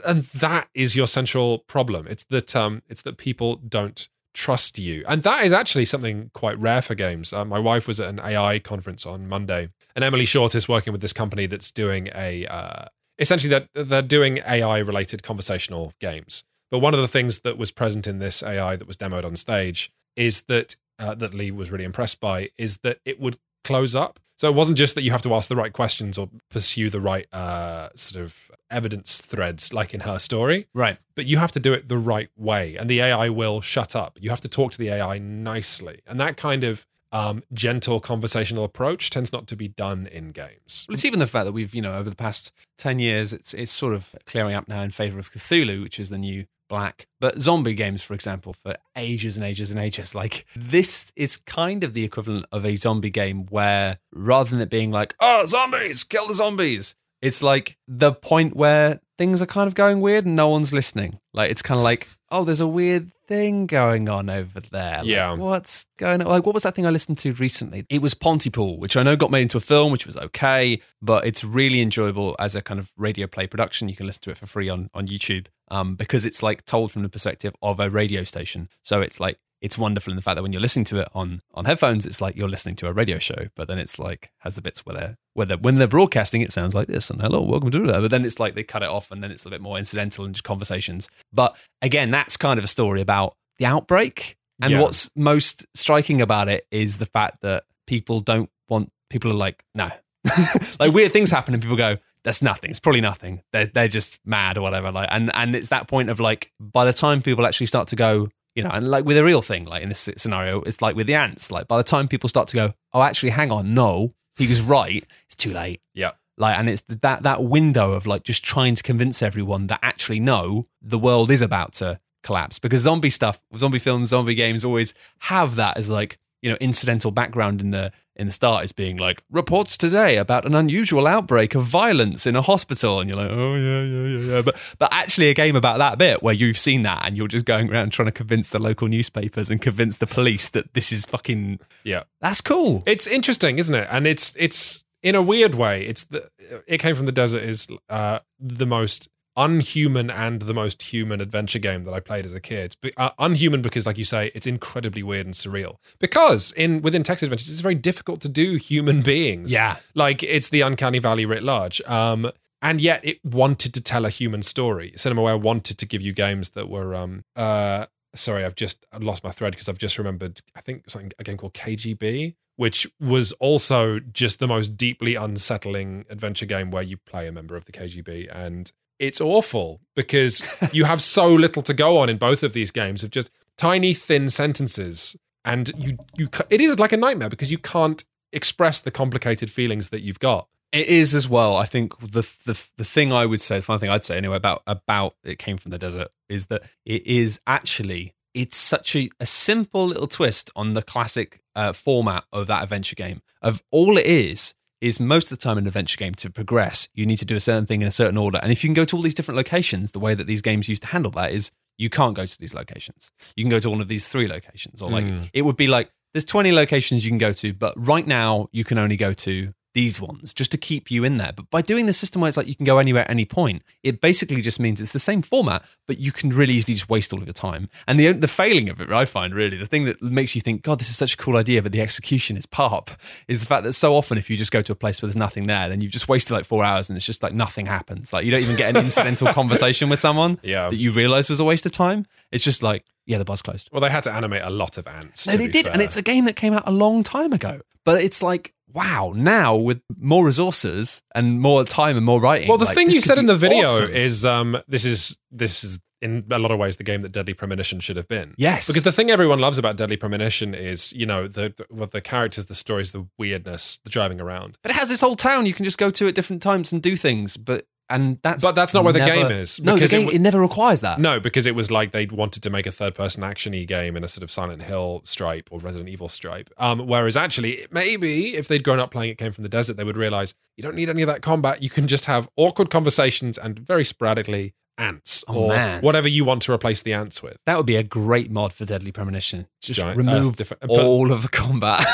and that is your central problem. It's that um, it's that people don't trust you, and that is actually something quite rare for games. Uh, my wife was at an AI conference on Monday, and Emily Short is working with this company that's doing a uh, essentially they're, they're doing AI related conversational games. But one of the things that was present in this AI that was demoed on stage is that uh, that Lee was really impressed by is that it would close up. So it wasn't just that you have to ask the right questions or pursue the right uh, sort of evidence threads, like in her story, Right. but you have to do it the right way, and the AI will shut up. You have to talk to the AI nicely, and that kind of um, gentle conversational approach tends not to be done in games. Well, it's even the fact that we've, you know, over the past 10 years, it's it's sort of clearing up now in favor of Cthulhu, which is the new black. But zombie games, for example, for ages and ages and ages, like this is kind of the equivalent of a zombie game where rather than it being like, oh, zombies, kill the zombies, it's like the point where things are kind of going weird and no one's listening. Like it's kind of like, oh, there's a weird thing going on over there. Like, Yeah. what's going on? Like, what was that thing I listened to recently? It was Pontypool, which I know got made into a film, which was okay, but it's really enjoyable as a kind of radio play production. You can listen to it for free on on YouTube um, because it's like told from the perspective of a radio station. So it's like it's wonderful in the fact that when you're listening to it on on headphones, it's like you're listening to a radio show. But then it's like has the bits where they're where they're, when they're broadcasting, it sounds like this and hello, welcome to that. But then it's like they cut it off and then it's a bit more incidental and just conversations. But again, that's kind of a story about the outbreak. And Yeah. what's most striking about it is the fact that people don't want people are like, no. like weird things happen and people go, that's nothing. It's probably nothing. They're they're just mad or whatever. Like and and it's that point of like by the time people actually start to go, you know, and like with a real thing, like in this scenario, it's like with the ants. Like by the time people start to go, oh, actually, hang on, no, he was right. It's too late. Yeah. Like, and it's that that window of like just trying to convince everyone that actually no, the world is about to collapse because zombie stuff, zombie films, zombie games always have that as like you know incidental background in the in the start is being like reports today about an unusual outbreak of violence in a hospital, and you're like, oh yeah, yeah, yeah, yeah. But but actually, a game about that bit where you've seen that and you're just going around trying to convince the local newspapers and convince the police that this is fucking Yeah. that's cool. It's interesting, isn't it? And it's it's in a weird way. It's the it came from the desert is uh, the most unhuman and the most human adventure game that I played as a kid. But, uh, unhuman because, like you say, it's incredibly weird and surreal. Because in within text adventures, it's very difficult to do human beings. Yeah. like it's the uncanny valley writ large. Um, and yet it wanted to tell a human story. Cinemaware wanted to give you games that were um uh sorry, I've just I lost my thread because I've just remembered I think something a game called KGB, which was also just the most deeply unsettling adventure game where you play a member of the KGB and it's awful because you have so little to go on in both of these games of just tiny thin sentences and you you it is like a nightmare because you can't express the complicated feelings that you've got. It is as well. I think the the the thing I would say, the final thing I'd say anyway about about it came from the desert is that it is actually it's such a, a simple little twist on the classic uh, format of that adventure game. Of all it is is most of the time in an adventure game to progress, you need to do a certain thing in a certain order. And if you can go to all these different locations, the way that these games used to handle that is you can't go to these locations. You can go to one of these three locations, or like Mm. it would be like there's 20 locations you can go to, but right now you can only go to these ones just to keep you in there. But by doing the system where it's like you can go anywhere at any point, it basically just means it's the same format, but you can really easily just waste all of your time. And the the failing of it, I find really the thing that makes you think, God, this is such a cool idea, but the execution is pop, is the fact that so often if you just go to a place where there's nothing there, then you've just wasted like four hours and it's just like nothing happens. Like you don't even get an incidental conversation with someone Yeah. that you realize was a waste of time. It's just like, yeah, the buzz closed. Well, they had to animate a lot of ants. No, they did, and it's a game that came out a long time ago. But it's like, wow, now with more resources and more time and more writing. Well, the like, thing you said in the video awesome. is um, this is this is in a lot of ways the game that Deadly Premonition should have been. yes, Because the thing everyone loves about Deadly Premonition is, you know, the, the well, the characters, the stories, the weirdness, the driving around. but it has this whole town you can just go to at different times and do things. But and that's But that's not where the game is, No, the it game w- it never requires that. No, because it was like they wanted to make a third-person action-y game in a sort of Silent Hill stripe or Resident Evil stripe. Um, whereas actually, maybe if they'd grown up playing it came from the desert, they would realize you don't need any of that combat. You can just have awkward conversations and very sporadically ants Oh, or man. whatever you want to replace the ants with. That would be a great mod for Deadly Premonition. Just Giant remove Earth all of the combat.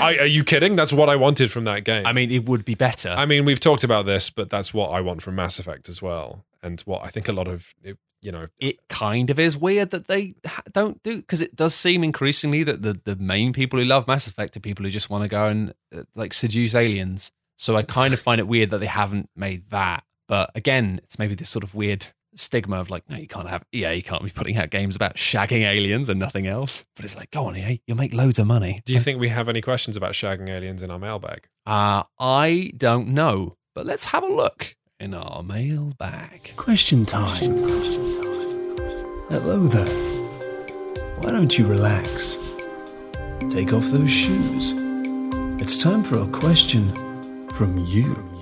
I, are you kidding? That's what I wanted from that game. I mean, it would be better. I mean, we've talked about this, but that's what I want from Mass Effect as well, and what I think a lot of you know. it kind of is weird that they don't do because it does seem increasingly that the, the main people who love Mass Effect are people who just want to go and uh, like seduce aliens. So I kind of find it weird that they haven't made that. But again, it's maybe this sort of weird stigma of like, no, you can't have EA, you can't be putting out games about shagging aliens and nothing else. But it's like, go on, EA, you'll make loads of money. Do you think we have any questions about shagging aliens in our mailbag? Uh, I don't know, but let's have a look in our mailbag. Question time. Hello there. Why don't you relax? Take off those shoes. It's time for a question from you.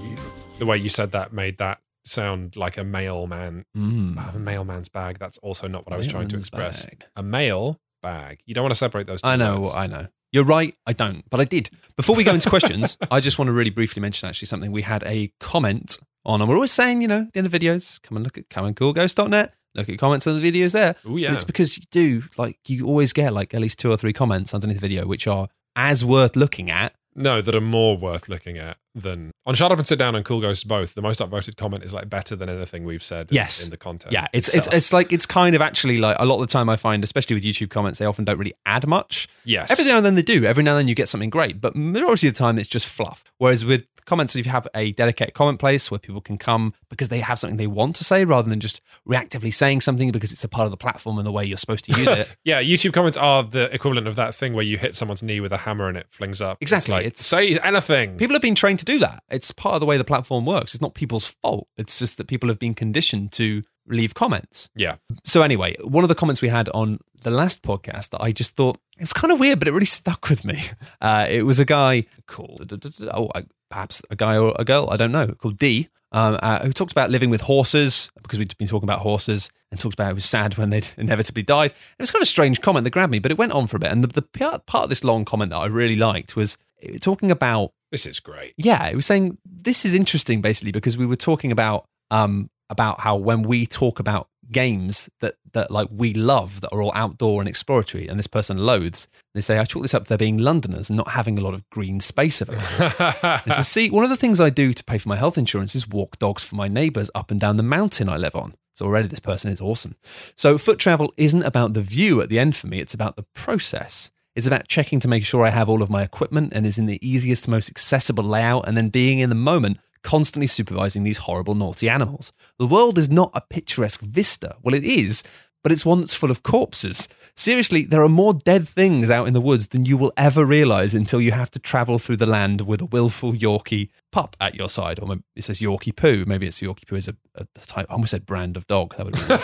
The way you said that made that sound like a mailman, Mm. a mailman's bag. That's also not what I was trying to express. bag. A mail bag. You don't want to separate those two. I know, words. I know. You're right, I don't, but I did. Before we go into questions, I just want to really briefly mention actually something. We had a comment on, and we're always saying, you know, at the end of videos, come and look at come and coolghost.net, look at comments on the videos there. Oh yeah. And It's because you do, like, you always get like at least two or three comments underneath the video, which are as worth looking at. No, that are more worth looking at than on Shut Up and Sit Down and Cool Ghosts both. The most upvoted comment is like better than anything we've said. in- Yes. in the content. Yeah, it's it's it's like it's kind of actually like a lot of the time I find, especially with YouTube comments, they often don't really add much. yes. Every now and then they do. Every now and then you get something great, but majority of the time it's just fluff. Whereas with comments, if you have a dedicated comment place where people can come because they have something they want to say rather than just reactively saying something because it's a part of the platform and the way you're supposed to use it. Yeah, YouTube comments are the equivalent of that thing where you hit someone's knee with a hammer and it flings up. Exactly, It's like, it's- say anything. people have been trained to do that. It's part of the way the platform works. It's not people's fault. It's just that people have been conditioned to leave comments. yeah. So anyway, one of the comments we had on the last podcast that I just thought it was kind of weird, but it really stuck with me. Uh, it was a guy called oh, perhaps a guy or a girl, I don't know, called D, um, uh, who talked about living with horses because we'd been talking about horses and talked about it was sad when they'd inevitably died. It was kind of a strange comment that grabbed me, but it went on for a bit. And the, the part part of this long comment that I really liked was talking about This is great. yeah, it was saying this is interesting basically because we were talking about um about how when we talk about games that that like we love that are all outdoor and exploratory and this person loathes they say I chalk this up to there being Londoners and not having a lot of green space available. and to see one of the things I do to pay for my health insurance is walk dogs for my neighbours up and down the mountain I live on. So already this person is awesome. So foot travel isn't about the view at the end for me, it's about the process. It's about checking to make sure I have all of my equipment and is in the easiest, most accessible layout, and then being in the moment, constantly supervising these horrible, naughty animals. The world is not a picturesque vista. Well, it is, but it's one that's full of corpses. Seriously, there are more dead things out in the woods than you will ever realize until you have to travel through the land with a willful Yorkie pup at your side. Or maybe it says Yorkie poo. Maybe it's Yorkie poo is a, a type. I almost said brand of dog. That would been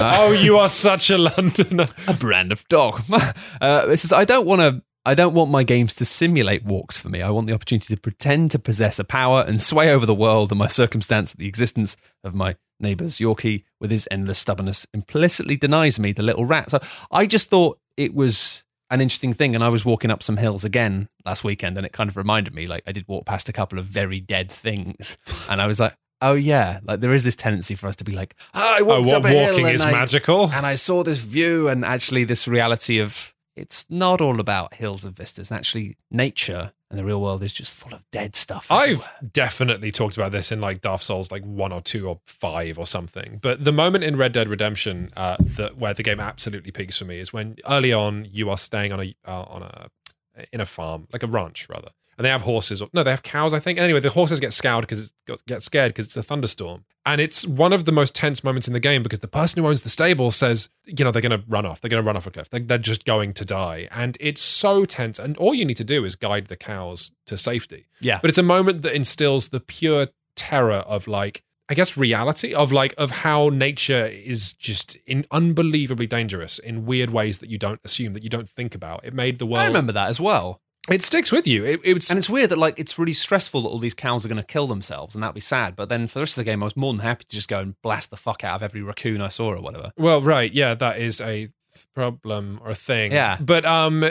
oh, you are such a Londoner. a brand of dog. uh, it says, I don't want to. I don't want my games to simulate walks for me. I want the opportunity to pretend to possess a power and sway over the world and my circumstance that the existence of my neighbours. Yorkie with his endless stubbornness implicitly denies me the little rat. So I just thought it was an interesting thing. And I was walking up some hills again last weekend and it kind of reminded me like I did walk past a couple of very dead things. And I was like, oh yeah, like there is this tendency for us to be like, oh, I Oh, what up a hill and is I- magical. and I saw this view and actually this reality of it's not all about hills and vistas. And actually, nature and the real world is just full of dead stuff. I've definitely talked about this in like Dark Souls, like one or two or five or something. But the moment in Red Dead Redemption uh, that where the game absolutely peaks for me is when early on you are staying on a uh, on a in a farm, like a ranch rather, and they have horses. Or, no, they have cows, I think. Anyway, the horses get scoured because it get scared because it's a thunderstorm, and it's one of the most tense moments in the game because the person who owns the stable says, you know, they're going to run off. They're going to run off a cliff. They're, they're just going to die, and it's so tense. And all you need to do is guide the cows to safety. Yeah. But it's a moment that instills the pure terror of like, I guess reality of like of how nature is just in unbelievably dangerous in weird ways that you don't assume that you don't think about. It made the world. I remember that as well. It sticks with you. It, it's And it's weird that like it's really stressful that all these cows are going to kill themselves, and that'd be sad. But then for the rest of the game, I was more than happy to just go and blast the fuck out of every raccoon I saw or whatever. well, right, yeah, that is a problem or a thing. Yeah. but um,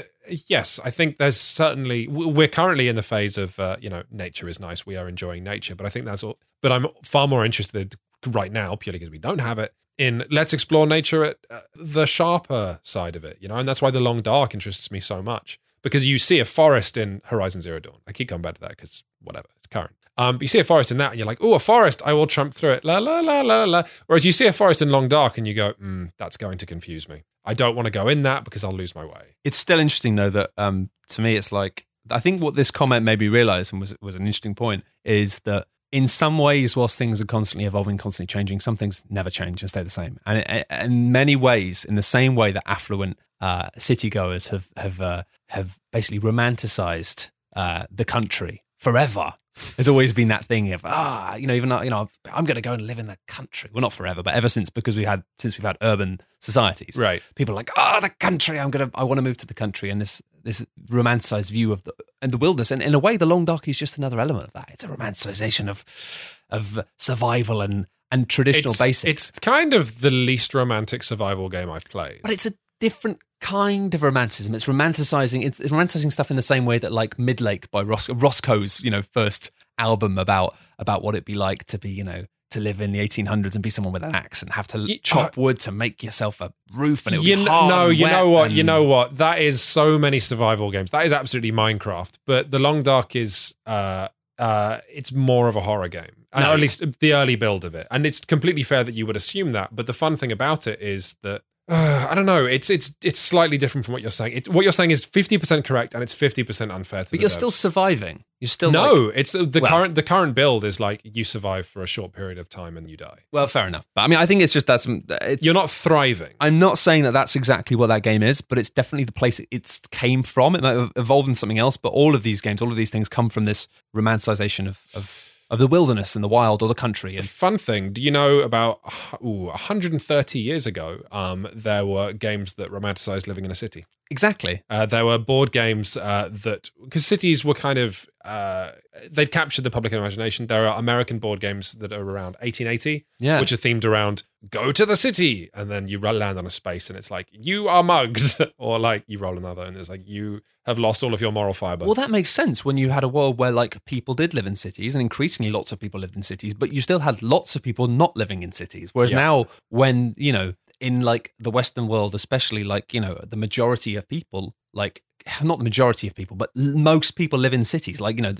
yes, I think there's certainly we're currently in the phase of uh, you know nature is nice. We are enjoying nature, but I think that's all. But I'm far more interested right now purely because we don't have it. In let's explore nature at uh, the sharper side of it, you know, and that's why the long dark interests me so much because you see a forest in Horizon Zero Dawn. I keep coming back to that because whatever, it's current. Um, you see a forest in that, and you're like, "Oh, a forest! I will tramp through it." La la la la la. Whereas you see a forest in Long Dark, and you go, mm, "That's going to confuse me. I don't want to go in that because I'll lose my way." It's still interesting though that um, to me it's like I think what this comment made me realize and was was an interesting point is that in some ways, whilst things are constantly evolving, constantly changing, some things never change and stay the same. And in many ways, in the same way that affluent uh, city goers have have uh, have basically romanticized uh, the country forever. There's always been that thing of ah, you know, even you know, I'm going to go and live in the country. Well, not forever, but ever since because we had since we've had urban societies, Right. people are like, oh, the country. I'm gonna, I want to move to the country, and this this romanticized view of the and the wilderness. And in a way, the long dark is just another element of that. It's a romanticization of of survival and and traditional it's, basics. It's kind of the least romantic survival game I've played. but it's a different kind of romanticism. It's romanticizing. It's, it's romanticizing stuff in the same way that like Midlake by Ros- Roscoe's, you know, first album about about what it'd be like to be, you know. To live in the 1800s and be someone with an axe and have to Ye- chop wood to make yourself a roof and it would you be hard no, and you know what? You know what? That is so many survival games. That is absolutely Minecraft. But the Long Dark is uh uh it's more of a horror game. No, or at least the early build of it. And it's completely fair that you would assume that. But the fun thing about it is that uh, I don't know. It's it's it's slightly different from what you're saying. It, what you're saying is fifty percent correct, and it's fifty percent unfair. To But you're still surviving. You're still no. like- it's uh, the Well- current the current build is like you survive for a short period of time and you die. well, fair enough. But I mean, I think it's just that's. It, You're not thriving. I'm not saying that that's exactly what that game is, but it's definitely the place it- it's came from. It might have evolved into something else, but all of these games, all of these things, come from this romanticization of of, of the wilderness and the wild or the country. And Fun thing, do you know about ooh, 130 years ago, um, there were games that romanticized living in a city. exactly, Uh, there were board games uh, that, because cities were kind of, uh, they'd captured the public imagination. There are American board games that are around 1880, yeah. which are themed around go to the city, and then you land on a space, and it's like you are mugged, or like you roll another, and it's like you have lost all of your moral fiber. well, that makes sense when you had a world where like people did live in cities, and increasingly lots of people lived in cities, but you still had lots of people not living in cities. Whereas Yeah. now, when you know, in like the Western world, especially like you know, the majority of people like. Not the majority of people, but l- most people live in cities. Like you know,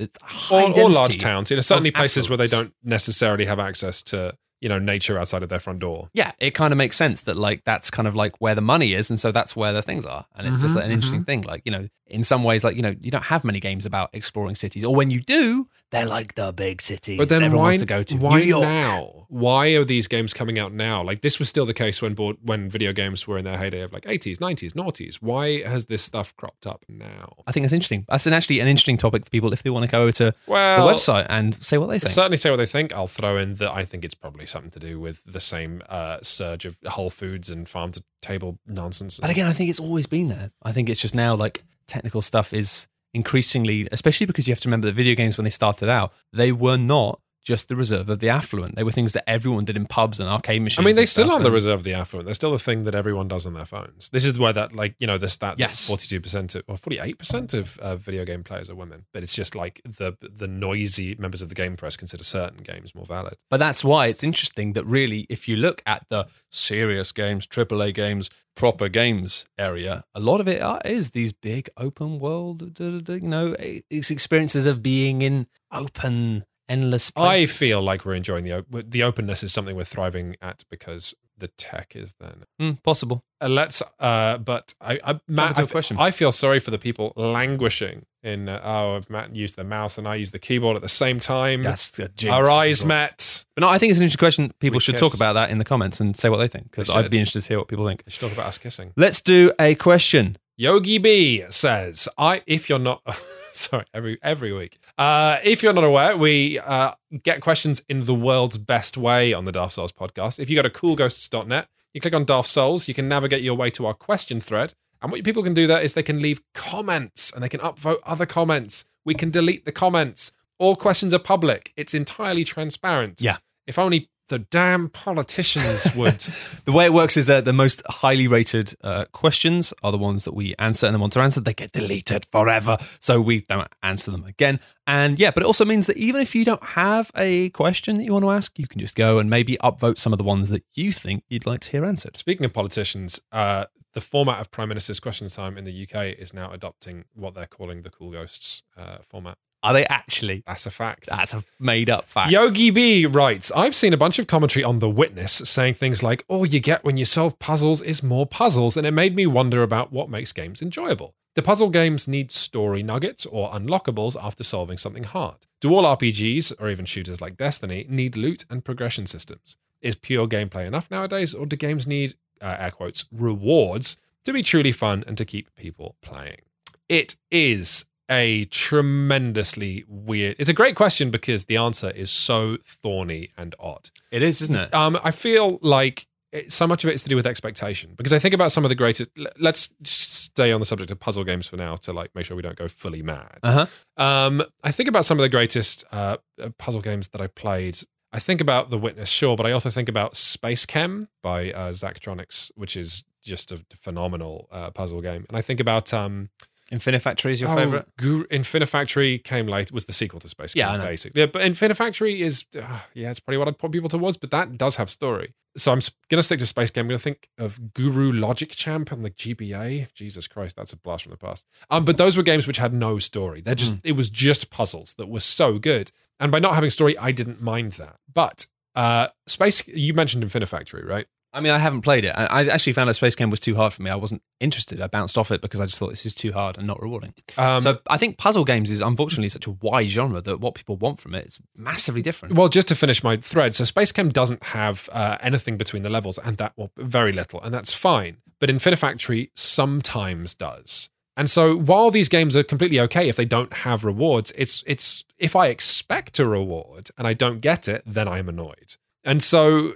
or, or large towns. You know, certainly places where they don't necessarily have access to you know nature outside of their front door. yeah, it kind of makes sense that like that's kind of like where the money is, and so that's where the things are, and it's just Mhm, like, an interesting thing. Like you know, in some ways, like you know, you don't have many games about exploring cities, or when you do, they're like the big cities But then everyone why wants to go to. Why New York. now? Why are these games coming out now? Like this was still the case when board, when video games were in their heyday of like 80s, 90s, noughties. Why has this stuff cropped up now? I think it's interesting. That's an, actually an interesting topic for people if they want to go over to Well, the website and say what they think. Certainly say what they think. I'll throw in that I think it's probably something to do with the same uh, surge of Whole Foods and farm to table nonsense. But again, I think it's always been there. I think it's just now like technical stuff is increasingly, especially because you have to remember that video games when they started out, they were not just the reserve of the affluent. They were things that everyone did in pubs and arcade machines. I mean, they still are the reserve of the affluent. They're still the thing that everyone does on their phones. This is where that, like, you know, the stat Yes. forty-two percent or forty-eight percent of uh, video game players are women. But it's just like the the noisy members of the game press consider certain games more valid. But that's why it's interesting that really, if you look at the serious games, AAA games, proper games area, a lot of it are, is these big open world, you know, experiences of being in open, endless I feel like we're enjoying the op- the openness is something we're thriving at because the tech is then. Mm, possible. Uh, let's. Uh, but I, I Matt, to a I, f- question. I feel sorry for the people languishing in. Uh, oh, Matt used the mouse and I used the keyboard at the same time. That's a jinx, Our as eyes well. met. But no, I think it's an interesting question. People We should talk about that in the comments and say what they think because I'd be interested to hear what people think. Let's talk about us kissing. Let's do a question. Yogi B says, "I if you're not sorry every every week. Uh, if you're not aware, we uh, get questions in the world's best way on the Daft Souls podcast. If you go to coolghosts.net, you click on Daft Souls, you can navigate your way to our question thread. And what people can do there is they can leave comments and they can upvote other comments. We can delete the comments. All questions are public. It's entirely transparent. Yeah. If only the damn politicians would. The way it works is that the most highly rated uh, questions are the ones that we answer and then want to answer. They get deleted forever. So we don't answer them again. And yeah, but it also means that even if you don't have a question that you want to ask, you can just go and maybe upvote some of the ones that you think you'd like to hear answered. Speaking of politicians, uh, the format of Prime Minister's Question Time in the UK is now adopting what they're calling the Cool Ghosts uh, format. Are they actually? That's a fact. That's a made up fact. Yogi B writes, I've seen a bunch of commentary on The Witness saying things like, all you get when you solve puzzles is more puzzles, and it made me wonder about what makes games enjoyable. Do puzzle games need story nuggets or unlockables after solving something hard? Do all RPGs, or even shooters like Destiny, need loot and progression systems? Is pure gameplay enough nowadays, or do games need, uh, air quotes, rewards to be truly fun and to keep people playing? It is a tremendously weird. It's a great question because the answer is so thorny and odd. It is, isn't it? Um, I feel like it, so much of it is to do with expectation because I think about some of the greatest. Let's stay on the subject of puzzle games for now to like make sure we don't go fully mad. Uh huh. Um, I think about some of the greatest uh, uh, puzzle games that I played. I think about The Witness, sure, but I also think about SpaceChem by uh, Zachtronics, which is just a phenomenal uh, puzzle game. And I think about um, Infinifactory is your Oh, favorite? Gu- Infinifactory came late. Was the sequel to Space Yeah, I know. basically. Yeah, but Infinifactory is uh, yeah, it's probably what I'd point people towards. But that does have story. So I'm s- gonna stick to SpaceChem. I'm gonna think of Guru Logic Champ on the GBA. Jesus Christ, that's a blast from the past. Um, but those were games which had no story. They're just it was just puzzles that were so good. And by not having story, I didn't mind that. But uh, Space, you mentioned Infinifactory, right? I mean, I haven't played it. I I actually found that SpaceChem was too hard for me. I wasn't interested. I bounced off it because I just thought this is too hard and not rewarding. Um, so I think puzzle games is unfortunately such a wide genre that what people want from it is massively different. Well, just to finish my thread, so SpaceChem doesn't have uh, anything between the levels, and that well, very little, and that's fine. But Infinifactory sometimes does. And so while these games are completely okay if they don't have rewards, it's it's if I expect a reward and I don't get it, then I'm annoyed. And so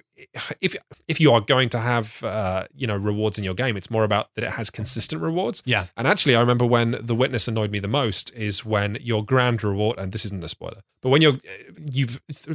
if if you are going to have uh, you know rewards in your game, it's more about that it has consistent rewards. Yeah. And actually, I remember when the witness annoyed me the most is when your grand reward, and this isn't a spoiler, but when you're you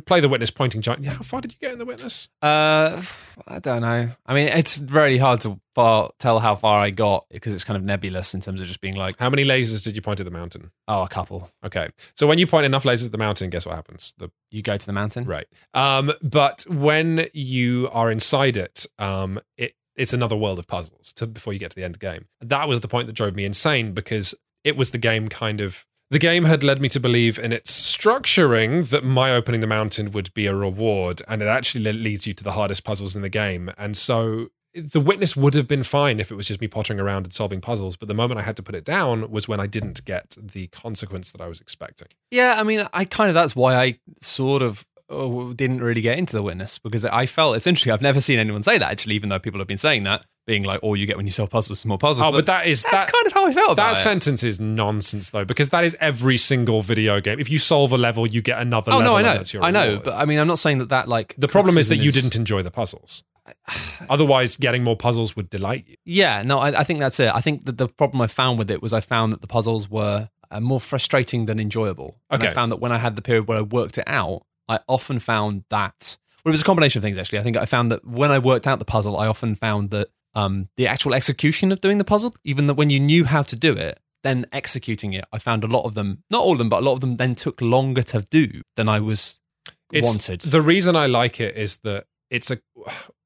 play the witness pointing giant. How far did you get in the witness? Uh, I don't know. I mean, it's very hard to far, tell how far I got because it's kind of nebulous in terms of just being like, How many lasers did you point at the mountain? oh, a couple. Okay, so when you point enough lasers at the mountain, guess what happens? The You go to the mountain. right. Um, but when you are inside it, um, it it's another world of puzzles to, before you get to the end of the game. That was the point that drove me insane because it was the game kind of the game had led me to believe in its structuring that my opening the mountain would be a reward, and it actually leads you to the hardest puzzles in the game. And so the witness would have been fine if it was just me pottering around and solving puzzles. But the moment I had to put it down was when I didn't get the consequence that I was expecting. Yeah, I mean, I kind of that's why I sort of oh, didn't really get into the witness because I felt it's interesting. I've never seen anyone say that actually, even though people have been saying that, being like, "All you get when you solve puzzles is more puzzles." Oh, but that is that's that, kind of how I felt That it. sentence is nonsense, though, because that is every single video game. If you solve a level, you get another Oh level. no, I know, that's your I know, but I mean, I'm not saying that that like the problem is that you didn't enjoy the puzzles. Otherwise, getting more puzzles would delight you. Yeah, no, I, I think that's it. I think that the problem I found with it was I found that the puzzles were uh, more frustrating than enjoyable. And I found that when I had the period where I worked it out, I often found that. Well, it was a combination of things actually. I think I found that when I worked out the puzzle, I often found that um, the actual execution of doing the puzzle, even that when you knew how to do it, then executing it, I found a lot of them, not all of them, but a lot of them then took longer to do than I was It's, wanted. The reason I like it is that it's a.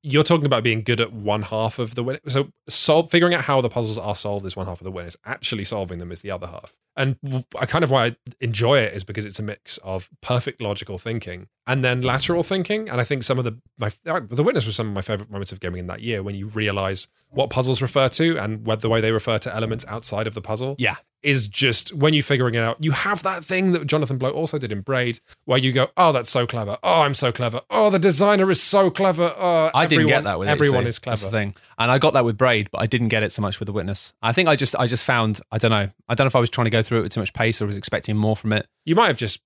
You're talking about being good at one half of the win. So, solve, figuring out how the puzzles are solved is one half of the win. Is actually solving them is the other half. And I kind of why I enjoy it is because it's a mix of perfect logical thinking and then lateral thinking. And I think some of the my uh, the witness was some of my favorite moments of gaming in that year when you realize what puzzles refer to and what the way they refer to elements outside of the puzzle yeah, is just when you're figuring it out, you have that thing that Jonathan Blow also did in Braid, where you go, "Oh, that's so clever! Oh, I'm so clever! Oh, the designer is so clever! Oh, I didn't everyone- get that with it, everyone is That's the clever." thing, and I got that with Braid, but I didn't get it so much with the Witness. I think I just, I just found, I don't know, I don't know if I was trying to go through it with too much pace or was expecting more from it. You might have just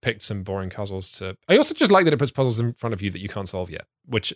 picked some boring puzzles to. I also just like that it puts puzzles in front of you that you can't solve yet, which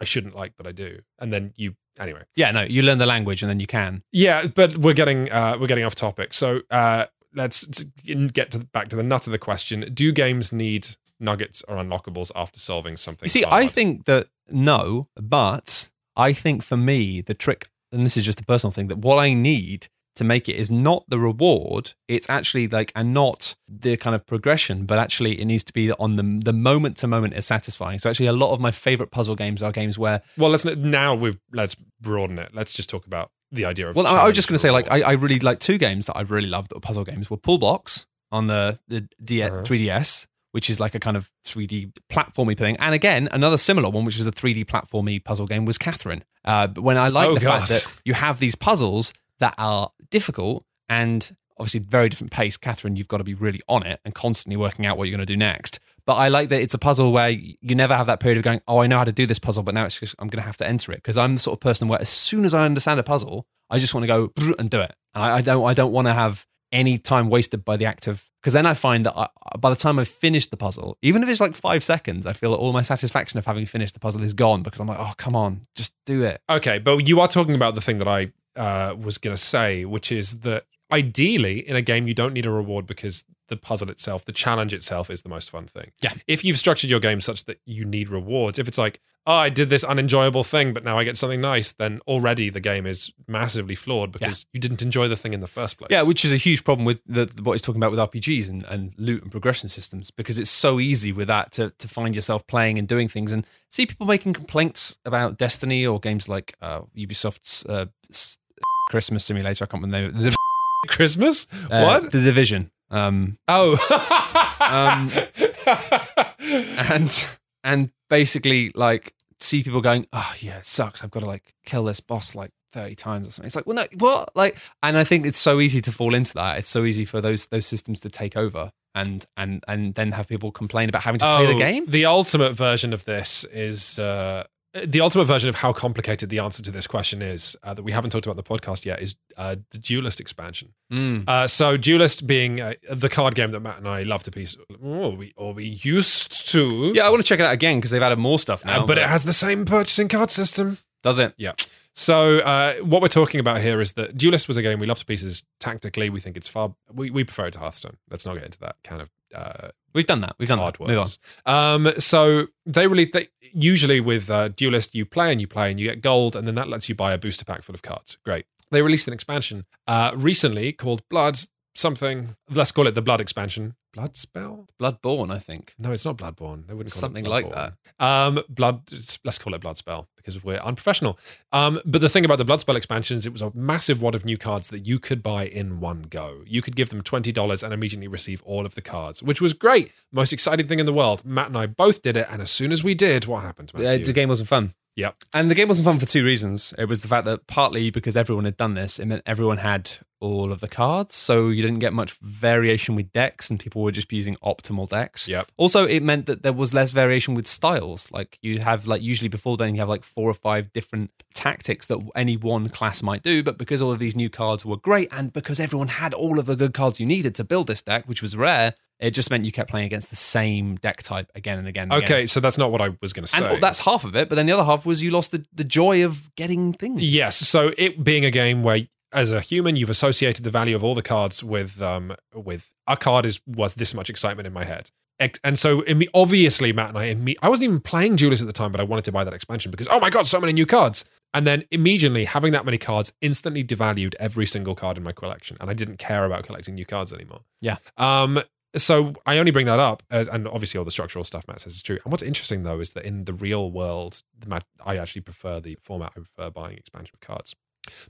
I shouldn't like, but I do. And then you, anyway. Yeah, no, you learn the language and then you can. Yeah, but we're getting uh, we're getting off topic. So uh, let's get to back to the nut of the question: Do games need nuggets or unlockables after solving something. You see, I think that no, but I think for me, the trick, and this is just a personal thing, that what I need to make it is not the reward. It's actually like, and not the kind of progression, but actually it needs to be on the the moment to moment is satisfying. So actually, a lot of my favorite puzzle games are games where Well, let's now we've let's broaden it. Let's just talk about the idea of. Well, I, was just going to say, like. I, I really like two games that I really loved that were puzzle games were Pullblox on the the D- Uh-huh. 3DS, which is like a kind of 3D platformy thing, and again another similar one, which was a 3D platformy puzzle game, was Catherine. Uh, but when I like Oh, the God. fact that you have these puzzles that are difficult and obviously very different pace. Catherine, you've got to be really on it and constantly working out what you're going to do next. But I like that it's a puzzle where you never have that period of going, oh, I know how to do this puzzle, but now it's just I'm going to have to enter it because I'm the sort of person where as soon as I understand a puzzle, I just want to go and do it. And I, don't I don't want to have any time wasted by the act of because then I find that I, by the time I've finished the puzzle, even if it's like five seconds, I feel that all my satisfaction of having finished the puzzle is gone because I'm like, oh come on, just do it. Okay, but you are talking about the thing that I uh, was going to say, which is that ideally in a game you don't need a reward because the puzzle itself, the challenge itself, is the most fun thing. Yeah. If you've structured your game such that you need rewards, if it's like, oh, I did this unenjoyable thing, but now I get something nice, then already the game is massively flawed because you didn't enjoy the thing in the first place. Yeah, which is a huge problem with the, what he's talking about with RPGs and, and loot and progression systems because it's so easy with that to, to find yourself playing and doing things and see people making complaints about Destiny or games like uh, Ubisoft's uh, Christmas simulator. I can't remember the. The, Christmas? uh, what? The Division. Um, Oh. Um, and and basically like see people going, oh yeah, it sucks. I've got to like kill this boss like thirty times or something. It's like, well, no, what? Like, and I think it's so easy to fall into that. It's so easy for those those systems to take over and and and then have people complain about having to play the game. Oh, The ultimate version of this is uh, the ultimate version of how complicated the answer to this question is uh, that we haven't talked about the podcast yet is uh, the Duelyst expansion. Mm. Uh, so Duelyst being uh, the card game that Matt and I love to piece, or we or we used to, Yeah, I want to check it out again because they've added more stuff now. Uh, but it has the same purchasing card system. does it? Yeah. So uh, what we're talking about here is that Duelyst was a game we love to pieces tactically. We think it's far. We, we prefer it to Hearthstone. Let's not get into that kind of uh, We've done that. We've done hard that. Move on. Um, so they release. They, usually with uh, Duelyst, you play and you play and you get gold, and then that lets you buy a booster pack full of cards. Great. They released an expansion uh, recently called Blood something. Let's call it the Blood expansion. Blood spell? Bloodborne, I think. No, it's not Bloodborne. They wouldn't call Something it like that. Um, blood. Let's call it Blood spell because we're unprofessional. Um, but the thing about the Blood spell expansions, it was a massive wad of new cards that you could buy in one go. You could give them twenty dollars and immediately receive all of the cards, which was great. Most exciting thing in the world. Matt and I both did it, and as soon as we did, what happened? Matthew? the game wasn't fun. Yep. And the game wasn't fun for two reasons. It was the fact that partly because everyone had done this, it meant everyone had all of the cards. So you didn't get much variation with decks and people were just using optimal decks. Yep. Also, it meant that there was less variation with styles. Like you have like usually before then you have like four or five different tactics that any one class might do. But because all of these new cards were great and because everyone had all of the good cards you needed to build this deck, which was rare, it just meant you kept playing against the same deck type again and again. And again. Okay, so that's not what I was going to oh, say. And that's half of it, but then the other half was you lost the, the joy of getting things. Yes. So it being a game where, as a human, you've associated the value of all the cards with um with a card is worth this much excitement in my head. And so, obviously, Matt and I, I wasn't even playing Duelyst at the time, but I wanted to buy that expansion because, oh my God, so many new cards. And then immediately having that many cards instantly devalued every single card in my collection. And I didn't care about collecting new cards anymore. Yeah. Um, so I only bring that up, as, and obviously all the structural stuff Matt says is true. And what's interesting though is that in the real world, I actually prefer the format. I prefer buying expansion cards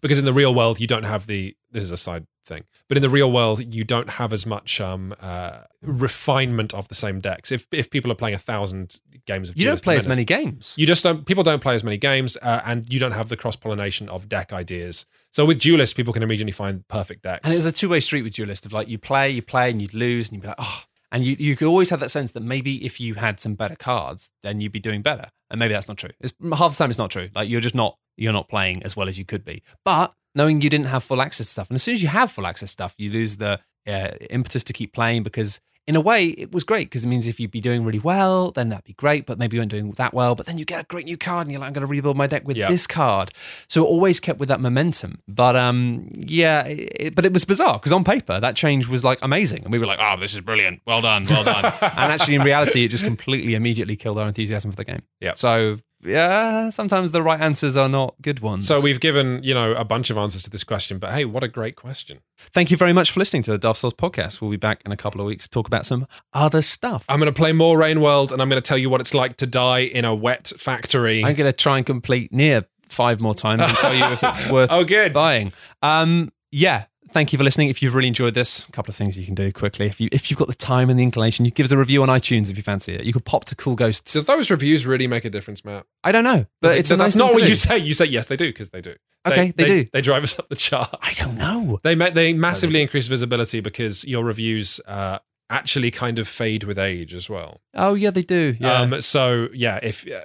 because in the real world you don't have the. This is a side thing, but in the real world you don't have as much um, uh, refinement of the same decks. If if people are playing a thousand games of, You don't play as many games. you just don't. People don't play as many games, uh, and you don't have the cross pollination of deck ideas. So with Duelyst, people can immediately find perfect decks. And it was a two way street with Duelyst of like you play, you play, and you'd lose, and you'd be like, oh. And you, you could always have that sense that maybe if you had some better cards, then you'd be doing better. And maybe that's not true. It's, half the time it's not true. Like you're just not you're not playing as well as you could be. But knowing you didn't have full access to stuff, and as soon as you have full access stuff, you lose the uh, impetus to keep playing because in a way, it was great because it means if you'd be doing really well, then that'd be great. But maybe you weren't doing that well. But then you get a great new card, and you're like, I'm going to rebuild my deck with Yeah. this card. So it always kept with that momentum. But um, yeah, it, but it was bizarre because on paper that change was like amazing, and we were like, oh, this is brilliant, well done, well done. and actually, in reality, it just completely immediately killed our enthusiasm for the game. Yeah. So yeah, sometimes the right answers are not good ones. So we've given, you know, a bunch of answers to this question, but hey, what a great question. Thank you very much for listening to the Daft Souls podcast. We'll be back in a couple of weeks to talk about some other stuff. I'm going to play more Rain World and I'm going to tell you what it's like to die in a wet factory. I'm going to try and complete Nier five more times and tell you if it's worth Oh, good. buying. Um, yeah. Thank you for listening. If you've really enjoyed this, a couple of things you can do quickly. If you if you've got the time and the inclination, you give us a review on iTunes if you fancy it. You could pop to Cool Ghosts. Do those reviews really make a difference, Matt? I don't know, but it's a that's nice not what do. you say. You say yes, they do because they do. Okay, they do. They drive us up the charts. I don't know. They ma- they massively increase visibility because your reviews uh, actually kind of fade with age as well. Oh yeah, they do. Yeah. Um, so yeah, if uh,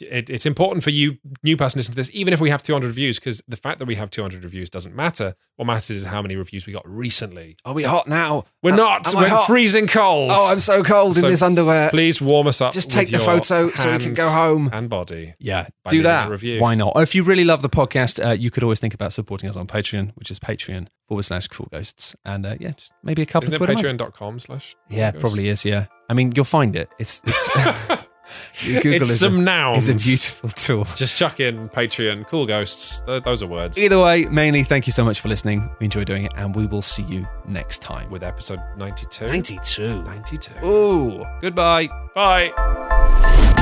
it, it's important for you new person listening to this, even if we have 200 reviews, because the fact that we have 200 reviews doesn't matter. What matters is how many reviews we got recently. Are we hot now? We're Am- not. am I We're hot? freezing cold. Oh, I'm so cold So in this underwear. Please warm us up. Just with take the your photo so we can go home. and body. Yeah, do that. review. Why not? Or if you really love the podcast, uh, you could always think about supporting us on Patreon, which is Patreon forward slash Cool Ghosts, and uh, yeah, just maybe a couple Isn't of quid patreon.com slash? Yeah, probably is. Yeah, I mean, you'll find it. It's it's Google it's is, some a, nouns. is a beautiful tool. Just chuck in Patreon, cool ghosts. Th- those are words. Either way, mainly thank you so much for listening. We enjoy doing it, and we will see you next time. With episode 92. ninety-two. 92. Ooh, goodbye. Bye.